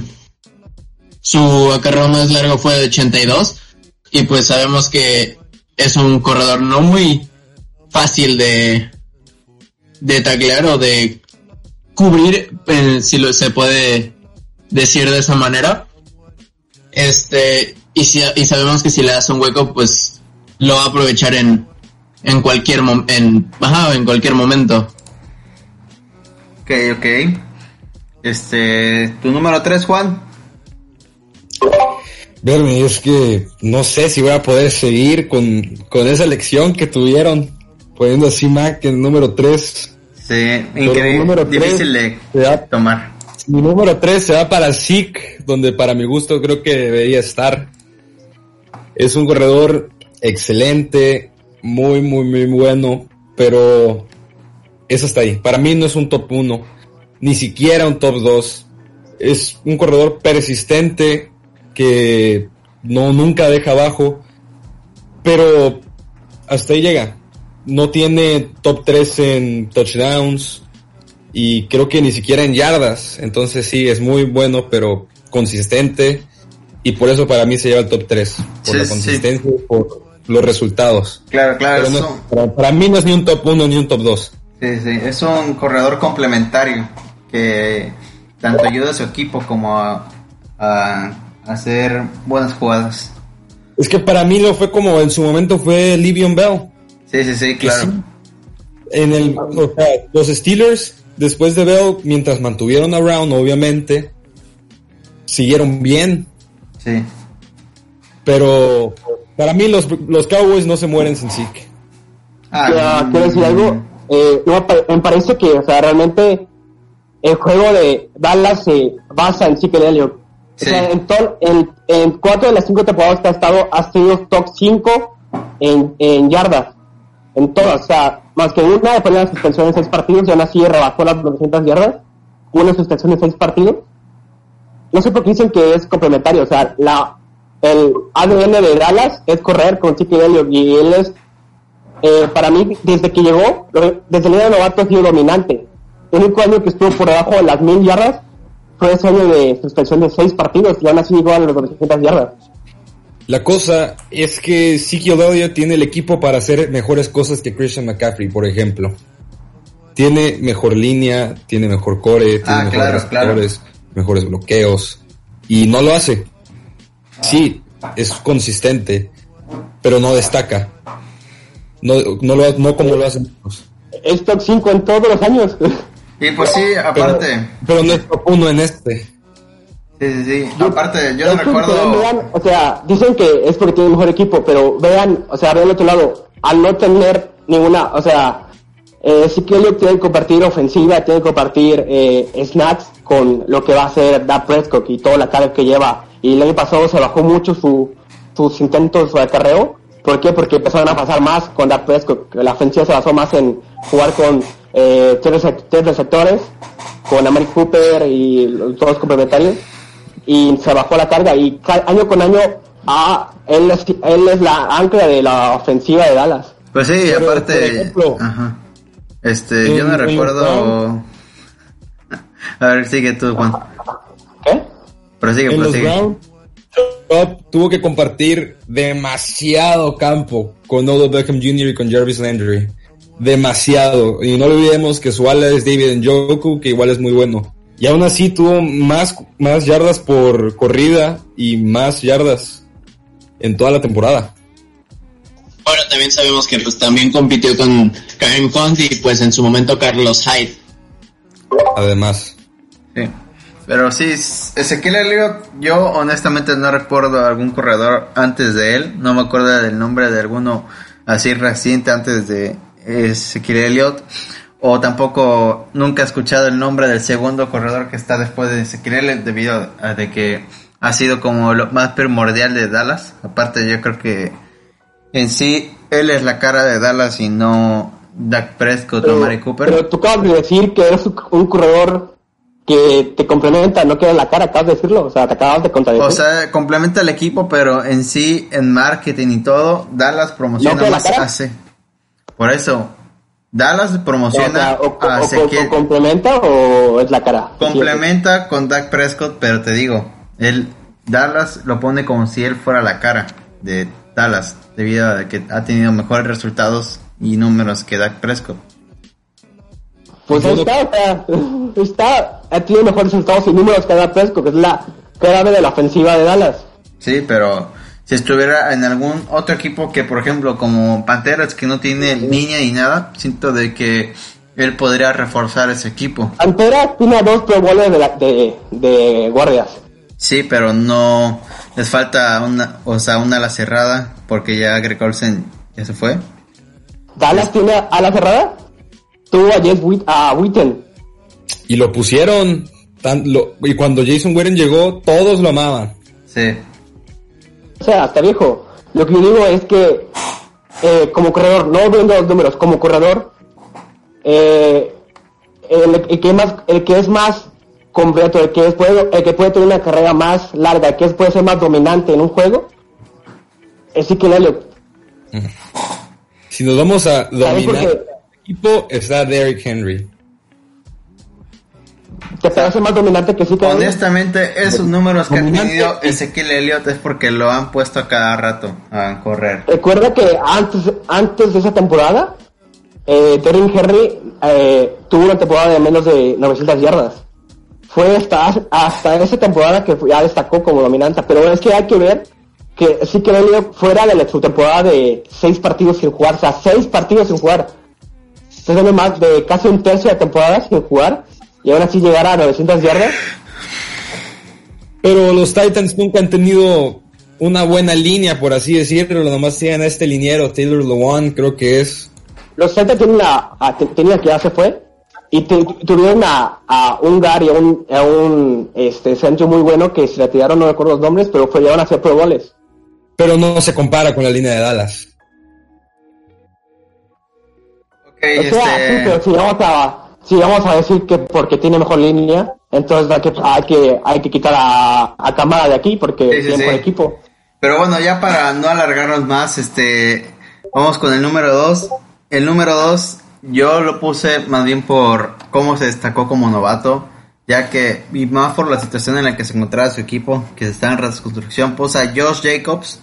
su acarreo más largo fue de 82 y pues sabemos que es un corredor no muy fácil de, de taclear o de cubrir, eh, si lo, se puede decir de esa manera. Este, y, si, y sabemos que si le das un hueco, pues lo va a aprovechar en, en cualquier en, en cualquier momento. Ok, ok. Este, tu número 3, Juan. Verme, es que no sé si voy a poder seguir con, con esa elección que tuvieron, poniendo así Mac en el número 3. Sí, increíble, número difícil de tomar. Mi número 3 se va para Zeke, donde para mi gusto creo que debería estar. Es un corredor excelente, muy, muy, muy bueno, pero eso está ahí. Para mí no es un top 1, ni siquiera un top 2. Es un corredor persistente que no nunca deja abajo, pero hasta ahí llega no tiene top 3 en touchdowns y creo que ni siquiera en yardas. Entonces sí, es muy bueno, pero consistente. Y por eso para mí se lleva el top 3. Por la consistencia y por los resultados. Claro, claro. para, mí no es ni un top 1 ni un top 2. Sí, sí. Es un corredor complementario que tanto ayuda a su equipo como a, a hacer buenas jugadas. Es que para mí lo fue como en su momento fue Livion Bell Sí, sí, sí, claro. En el, los Steelers, después de Bell, mientras mantuvieron a Brown, obviamente, siguieron bien. Sí. Pero para mí los, los Cowboys no se mueren sin Zeke. Ah, quiero decir algo. Eh, me parece que, o sea, realmente el juego de Dallas se basa en Zeke Elliott. O sea, en, en, en, cuatro de las cinco temporadas que ha estado, ha sido top 5 en, en yardas en todas, o sea, más que una, después de la suspensión de seis partidos, y aún así rebasó las 900 yardas, una suspensión de seis partidos. No sé por qué dicen que es complementario, o sea, la, el ADN de Dallas es correr con Chiqui Elliott y él es, eh, para mí, desde que llegó, desde el día de novato ha sido dominante. El único año que estuvo por debajo de las mil yardas fue ese año de suspensión de seis partidos y aún así llegó a las 900 yardas. La cosa es que Zeke tiene el equipo para hacer mejores cosas que Christian McCaffrey, por ejemplo. Tiene mejor línea, tiene mejor core, tiene ah, mejores mejores bloqueos. Y no lo hace. Sí, es consistente, pero no destaca. No, no, lo, no como lo hacen Es top 5 en todos los años. Y pues sí, aparte. Pero, pero no es top 1 en este. Sí, sí, sí. Aparte, yo no recuerdo. o sea, dicen que es porque tiene mejor equipo, pero vean, o sea, vean otro lado, al no tener ninguna, o sea, eh, sí que tiene que compartir ofensiva, tiene que compartir eh, snacks con lo que va a hacer Da Prescott y toda la carga que lleva. Y el año pasado se bajó mucho su, sus intentos de acarreo. ¿Por qué? Porque empezaron a pasar más con Da Prescott. La ofensiva se basó más en jugar con eh, tres, receptores, con Amari Cooper y todos complementarios y se bajó la carga y año con año ah, él, es, él es la ancla de la ofensiva de Dallas. Pues sí, aparte, este, yo me recuerdo, A ver, sigue tú, Juan. ¿Qué? Prosigue, En los prosigue. Cup tuvo que compartir demasiado campo con Odell Beckham Jr. y con Jarvis Landry. Demasiado. Y no olvidemos que su ala es David Njoku, que igual es muy bueno. Y aún así tuvo más, más yardas por corrida y más yardas en toda la temporada. Bueno, también sabemos que pues también compitió con Kareem Hunt y pues en su momento Carlos Hyde. Además. Sí. Pero sí, Ezequiel Elliott, yo honestamente no recuerdo algún corredor antes de él. No me acuerdo del nombre de alguno así reciente antes de Ezequiel Elliott. O tampoco nunca he escuchado el nombre del segundo corredor que está después de Ezequiel debido a de que ha sido como lo más primordial de Dallas. Aparte yo creo que en sí él es la cara de Dallas y no Dak Prescott o Mari Cooper. Pero tú acabas de decir que eres un corredor que te complementa, no queda la cara, acabas de decirlo, o sea, te acabas de contradecir. O sea, complementa el equipo, pero en sí, en marketing y todo, Dallas promociona ¿No más hace. Por eso, Dallas promociona o, o- a o- o- Ezequiel. o complementa o es la cara. complementa con Dak Prescott, pero te digo, él, Dallas lo pone como si él fuera la cara de Dallas, debido a que ha tenido mejores resultados y números que Dak Prescott. Pues ahí está, sea, está, ha tenido mejores resultados y números que da Prescott, que es la clave de la ofensiva de Dallas. Sí, pero si estuviera en algún otro equipo que, por ejemplo, como Panteras, que no tiene línea y nada, siento de que él podría reforzar ese equipo. Pantera tiene a dos Pro de, la- de, de guardias. Sí, pero no les falta una, o sea, una ala cerrada, porque ya Greg Olsen ya se fue. Dallas tiene a la cerrada, tuvo a Jess Witt, a Witten. Y lo pusieron. tan- lo- y cuando Jason Witten llegó, todos lo amaban. Sí. O sea, hasta viejo. Lo que yo digo es que, eh, como corredor, no viendo los números, como corredor, eh, el, el que más, el que es más completo, el que, es, puede, el que puede tener una carrera más larga, el que es- puede ser más dominante en un juego, es Ezekiel Elliott. Si nos vamos a ¿Sabes por dominar el equipo, está Derrick Henry. ¿Te parece más dominante que Elliott? Honestamente, esos números que ha tenido Ezequiel Elliott es porque lo han puesto a cada rato a correr. Recuerda que antes, antes de esa temporada, eh, Derrick Henry eh, tuvo una temporada de menos de 900 yardas. Fue hasta, hasta esa temporada que ya destacó como dominante. Pero es que hay que ver que sí que Elliott fuera de la, su temporada de seis partidos sin jugar, o sea, seis partidos sin jugar. Hablando más de casi un tercio de temporada sin jugar y aún así llegar a 900 yardas. Pero los Titans nunca han tenido una buena línea, por así decirlo. Nomás tienen a este liniero, Taylor Lewan, creo que es. Los Celtics tienen a, a- te- tenían que ya se fue y te- tuvieron a, a un Gar y a un, a un este, centro muy bueno que se retiraron, no recuerdo los nombres, pero fue, llegaron a hacer pro goles. Pero no se compara con la línea de Dallas. Ok, O sea, sí, pero este... si vamos a, si vamos a decir que porque tiene mejor línea, entonces hay que, hay que, hay que quitar a, a Camara de aquí porque Sí, sí, tiene sí. mejor equipo. Pero bueno, ya para no alargarnos más, este, vamos con el número 2. El número 2 yo lo puse más bien por cómo se destacó como novato, ya que, y más por la situación en la que se encontraba su equipo, que está en reconstrucción, puse a Josh Jacobs,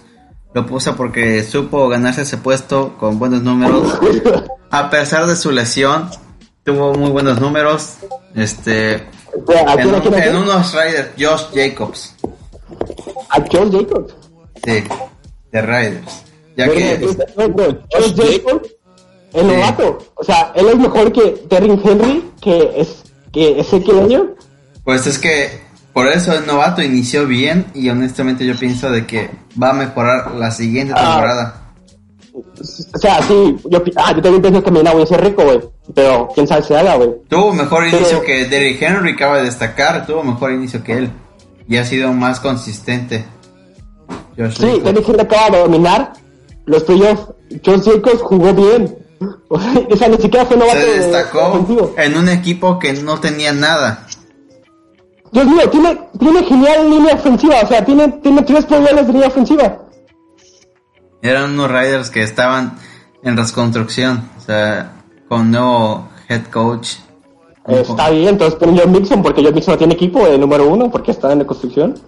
lo puse porque supo ganarse ese puesto con buenos números. A pesar de su lesión, tuvo muy buenos números. Este, O sea, ¿A en, quién, a quién, a en quién? unos Riders, Josh Jacobs. A John Jacobs. Sí, de Riders. Ya que, no, no, Josh Jacobs, el novato. O sea, él es mejor que Derrick Henry, que es que Ezekiel Elliott. pues es que por eso el novato inició bien y honestamente yo pienso de que va a mejorar la siguiente Ah. O sea, sí, yo, ah, yo también pienso que mañana voy a ser rico, güey. Pero quién sabe si haga, güey. Tuvo mejor Pero- inicio que Derrick Henry, acaba de destacar, tuvo mejor inicio que él y ha sido más consistente. Josh Sí. Derrick Henry acaba de dominar los playoffs. John Jacobs jugó bien. O sea, ni siquiera fue novato se de- destacó en un equipo que no tenía nada. Dios mío, tiene, tiene genial línea ofensiva. O sea, tiene, tiene tres problemas de línea ofensiva. Eran unos Riders que estaban en reconstrucción, o sea, con nuevo head coach. está bien, entonces ponen John Mixon porque John Mixon no tiene equipo de número uno porque está en la construcción.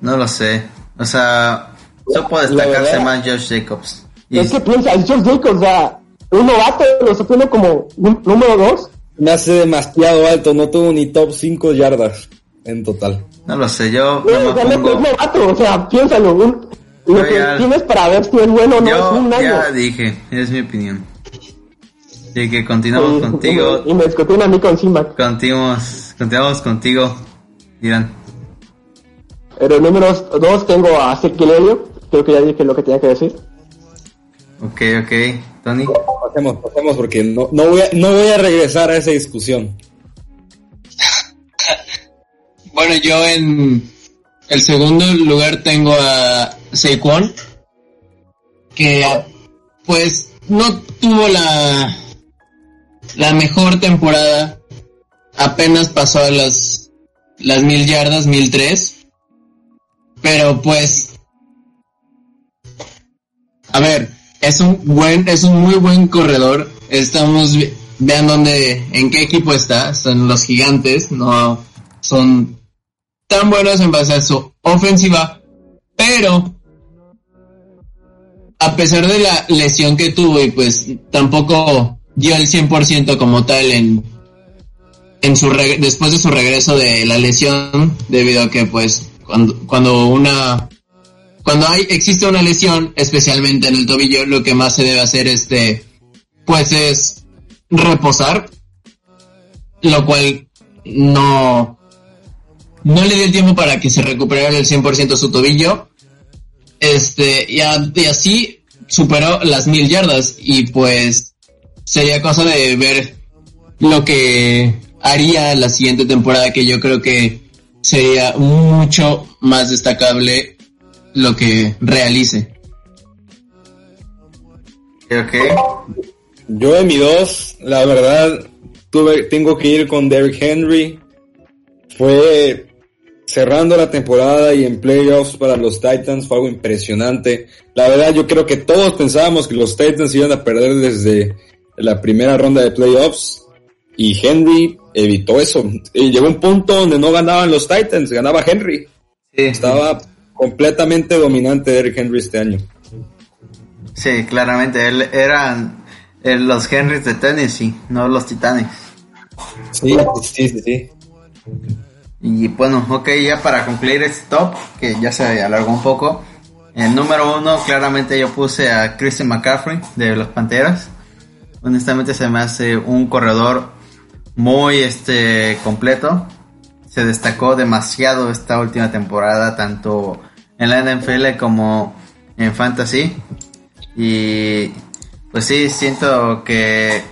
No lo sé. O sea, yo puedo destacarse más Josh Jacobs. Y... Es que piensa, Josh Jacobs, o sea, un novato, lo está poniendo como número dos. Me hace demasiado alto, no tuvo ni top 5 yardas en total. No lo sé, yo. No, me pongo... novato, o sea, piénsalo. Un, lo que tienes para ver si es bueno o no es un año. Ya dije, es mi opinión. Así que continuamos contigo. Y me discutí a mí con Simac. Continuamos, continuamos contigo, Irán. Pero número dos tengo a Ezequiel Creo que ya dije lo que tenía que decir. Ok, ok. Tony. Pasemos, pasemos porque no, no, voy a, no voy a regresar a esa discusión. bueno, yo en el segundo lugar tengo a Saquon, que pues no tuvo la, la mejor temporada, apenas pasó a las, las mil yardas, mil tres, pero pues, a ver, es un buen, es un muy buen corredor, estamos, vean dónde, en qué equipo está, son los gigantes, no son tan buenos en base a su ofensiva, pero a pesar de la lesión que tuvo y pues tampoco dio el 100% como tal en, en su después de su regreso de la lesión debido a que pues cuando, cuando una cuando hay existe una lesión especialmente en el tobillo lo que más se debe hacer este pues es reposar lo cual no no le dio el tiempo para que se recuperara el 100% su tobillo. Este, y, así superó las mil yardas y pues sería cosa de ver lo que haría la siguiente temporada que yo creo que sería mucho más destacable lo que realice. Ok. Yo en mi dos, la verdad, tuve, tengo que ir con Derrick Henry. Fue cerrando la temporada y en playoffs para los Titans fue algo impresionante. La verdad yo creo que todos pensábamos que los Titans iban a perder desde la primera ronda de playoffs y Henry evitó eso. Y llegó un punto donde no ganaban los Titans, ganaba Henry. Estaba completamente dominante Derrick Henry este año. Sí, claramente, él eran los Henrys de Tennessee, no los Titanes. Sí, sí, sí, sí. Y bueno, ok, ya para concluir este top, que ya se alargó un poco. El número uno, claramente yo puse a Christian McCaffrey de los Panteras. Honestamente se me hace un corredor muy este completo. Se destacó demasiado esta última temporada, tanto en la NFL como en Fantasy. Y pues sí, siento que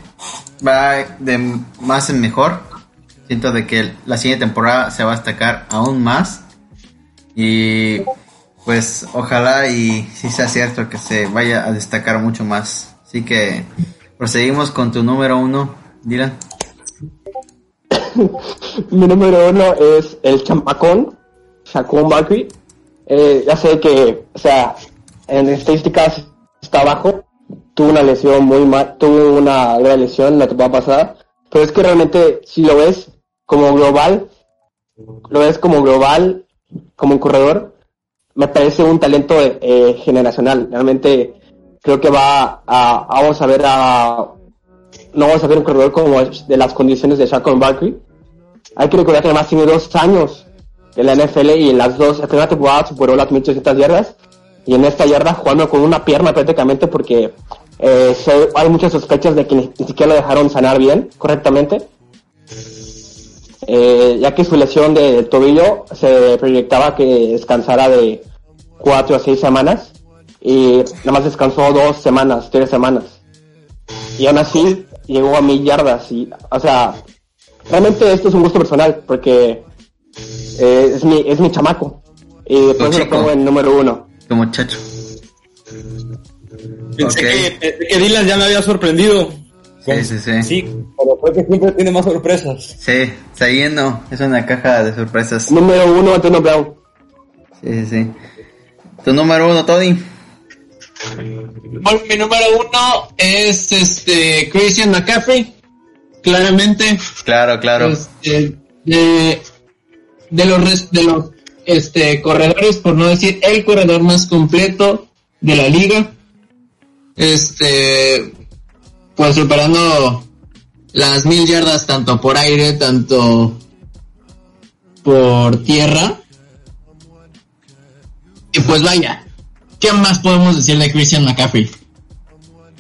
va de más en mejor siento de que la siguiente temporada se va a destacar aún más y pues ojalá y si sea cierto que se vaya a destacar mucho más. Así que proseguimos con tu número uno, Dylan. Mi número uno es el champacón, Chacón Barkley. Eh, ya sé que, o sea, en estadísticas está abajo. Tuvo una lesión muy mal, tuvo una lesión la temporada pasada. Pero es que realmente, si lo ves, como global, lo ves como global, como un corredor, me parece un talento eh, generacional. Realmente creo que va a, vamos a ver a, no vamos a ver un corredor como de las condiciones de Shaquille Barkley. Hay que recordar que además tiene dos años en la NFL y en las dos, la primera temporada superó las 1800 yardas y en esta yarda jugando con una pierna prácticamente porque eh, hay muchas sospechas de que ni siquiera lo dejaron sanar bien, correctamente eh, ya que su lesión de tobillo se proyectaba que descansara de cuatro a seis semanas y nada más descansó dos semanas, tres semanas. Y aún así llegó a mil yardas y, o sea, realmente esto es un gusto personal porque eh, es mi es mi chamaco y por eso lo pongo en número uno. Tu muchacho. Pensé, que, que Dylan ya me había sorprendido. Sí, sí, sí. Sí, pero creo que siempre tiene más sorpresas. Sí, siguiendo, es una caja de sorpresas. Número uno, Antonio Brown. Sí, sí, sí. Tu número uno, Tony. Bueno, mi número uno es este Christian McCaffrey. claramente. Claro, claro. Este, de, de los de los este corredores, por no decir el corredor más completo de la liga. Este, pues superando las mil yardas tanto por aire, tanto por tierra. Y pues vaya, ¿qué más podemos decir de Christian McCaffrey?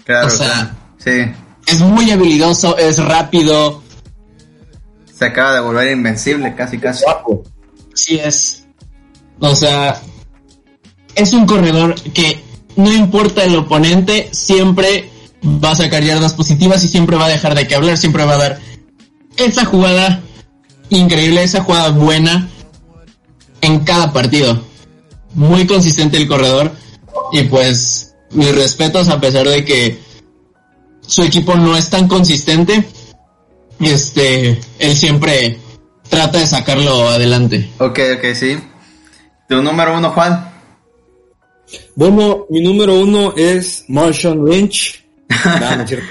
Claro, o sea, sí. Es muy habilidoso, es rápido. Se acaba de volver invencible, casi, casi. Sí es. O sea, es un corredor que no importa el oponente, siempre va a sacar yardas positivas y siempre va a dejar de que hablar, siempre va a dar esa jugada increíble, esa jugada buena en cada partido. Muy consistente el corredor y pues mis respetos a pesar de que su equipo no es tan consistente, este, él siempre trata de sacarlo adelante. Ok, ok, sí. ¿Tu número uno, Juan? Bueno, mi número uno es Marshall Lynch. No, no cierto.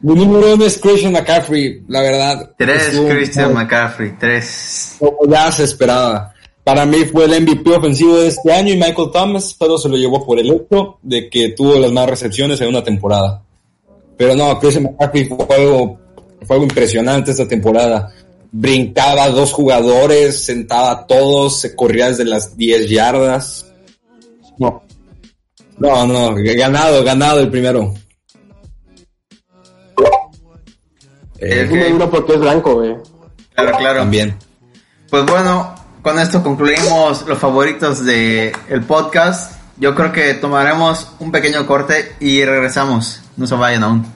mi número uno es Christian McCaffrey, la verdad. Tres Christian McCaffrey, tres. Como ya se esperaba. Para mí fue el MVP ofensivo de este año y Michael Thomas, pero se lo llevó por el hecho de que tuvo las más recepciones en una temporada. Pero no, Christian McCaffrey fue algo, fue algo impresionante esta temporada. Brincaba dos jugadores, sentaba a todos, se corría desde las 10 yardas. No. No, no, ganado, ganado el primero. Es muy duro porque es blanco, güey. Claro, claro. También. Pues bueno, con esto concluimos los favoritos de el podcast. Yo creo que tomaremos un pequeño corte y regresamos. No se vayan aún.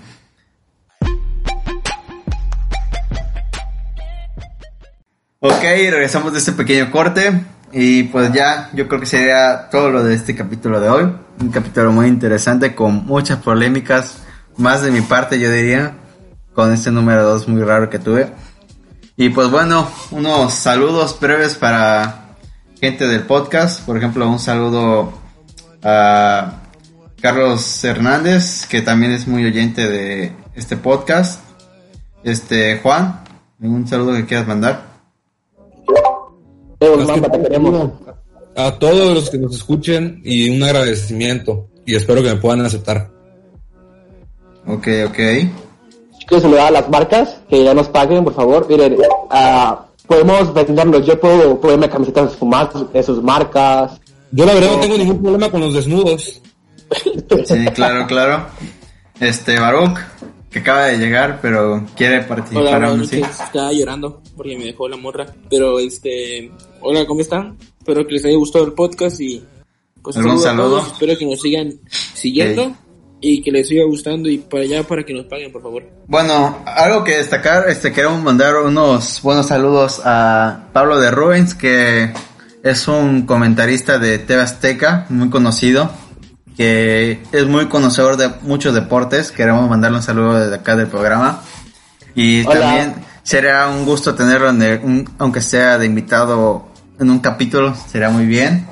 Ok, regresamos de este pequeño corte. Y pues ya, yo creo que sería todo lo de este capítulo de hoy. Un capítulo muy interesante con muchas polémicas. Más de mi parte, yo diría. Con este número 2 muy raro que tuve. Y pues bueno, unos saludos breves para gente del podcast. Por ejemplo, un saludo a Carlos Hernández, que también es muy oyente de este podcast. Este, Juan, un saludo que quieras mandar. A todos los que nos escuchen y un agradecimiento. Y espero que me puedan aceptar. Ok, ok que se le da a las marcas que ya nos paguen, por favor. Miren, uh, podemos venderlos. Yo puedo ponerme camisetas de sus marcas. Yo la verdad no tengo ningún problema con los desnudos. Sí, claro, claro. Este, Baruch, que acaba de llegar, pero quiere participar aún así. Estaba llorando porque me dejó la morra. Pero, este, hola, ¿cómo están? Espero que les haya gustado el podcast y pues un saludo. Espero que nos sigan siguiendo y que les siga gustando y para allá para que nos paguen, por favor. Bueno, algo que destacar, este queremos mandar unos buenos saludos a Pablo de Rubens, que es un comentarista de TV Azteca, muy conocido, que es muy conocedor de muchos deportes. Queremos mandarle un saludo desde acá del programa. Y también sería un gusto tenerlo, en aunque sea de invitado en un capítulo, sería muy bien.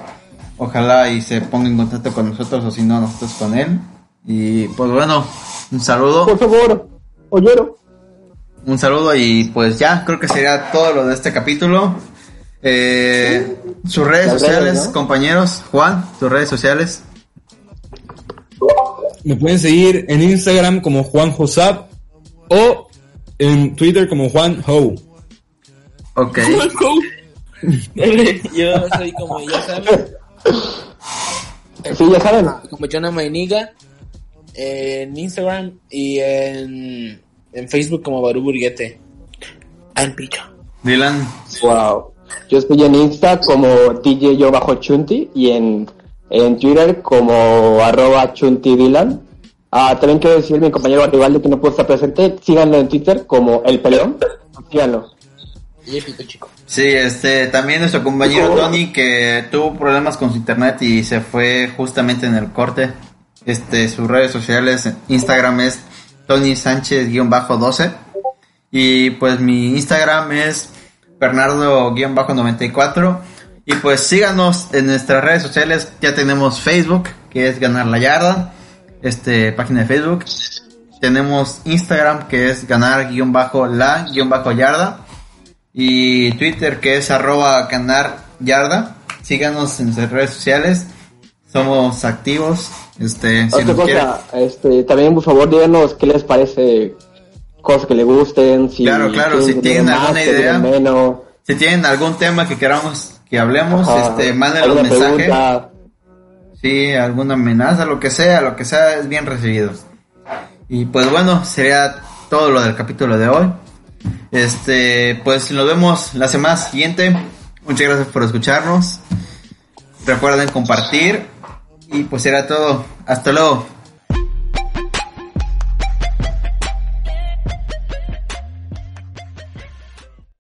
Ojalá y se ponga en contacto con nosotros o si no, nosotros con él. Y pues bueno, un saludo. Por favor, oyero. Un saludo y pues ya, creo que sería todo lo de este capítulo. Eh, sus redes sociales, compañeros. Juan, sus redes sociales. Me pueden seguir en Instagram como Juan Josap o en Twitter como Juan Ho. Ok. Yo soy como ya saben. Sí, ya saben. Como Jonah Mainiga en Instagram y en, en Facebook como Baru Burguete. Al picho. Dylan. Wow. Yo estoy en Insta como DJ yo bajo Chunti y en, en Twitter como arroba Chunti Dylan. Ah, también quiero decir mi compañero Arribaldo que no puede estar presente, síganlo en Twitter como El Peleón. Síganlo. chico. Sí, este, también nuestro compañero Tony que tuvo problemas con su internet y se fue justamente en el corte. Este, sus redes sociales, Instagram es Tony Sánchez-12. Y pues mi Instagram es Bernardo-94. Y pues síganos en nuestras redes sociales. Ya tenemos Facebook, que es Ganar la Yarda. Este, página de Facebook. tenemos Instagram que es ganar-la-yarda y Twitter que es arroba ganar yarda. Síganos en sus redes sociales. Somos activos. Este, si cosa, este, también por favor díganos qué les parece, cosas que les gusten. Si claro, claro, si tienen alguna idea, si tienen algún tema que queramos que hablemos, este, mándenle un mensaje. Sí, alguna amenaza, lo que sea, lo que sea es bien recibido. Y pues bueno, sería todo lo del capítulo de hoy. Este, pues nos vemos la semana siguiente. Muchas gracias por escucharnos. Recuerden compartir. Y pues era todo. Hasta luego.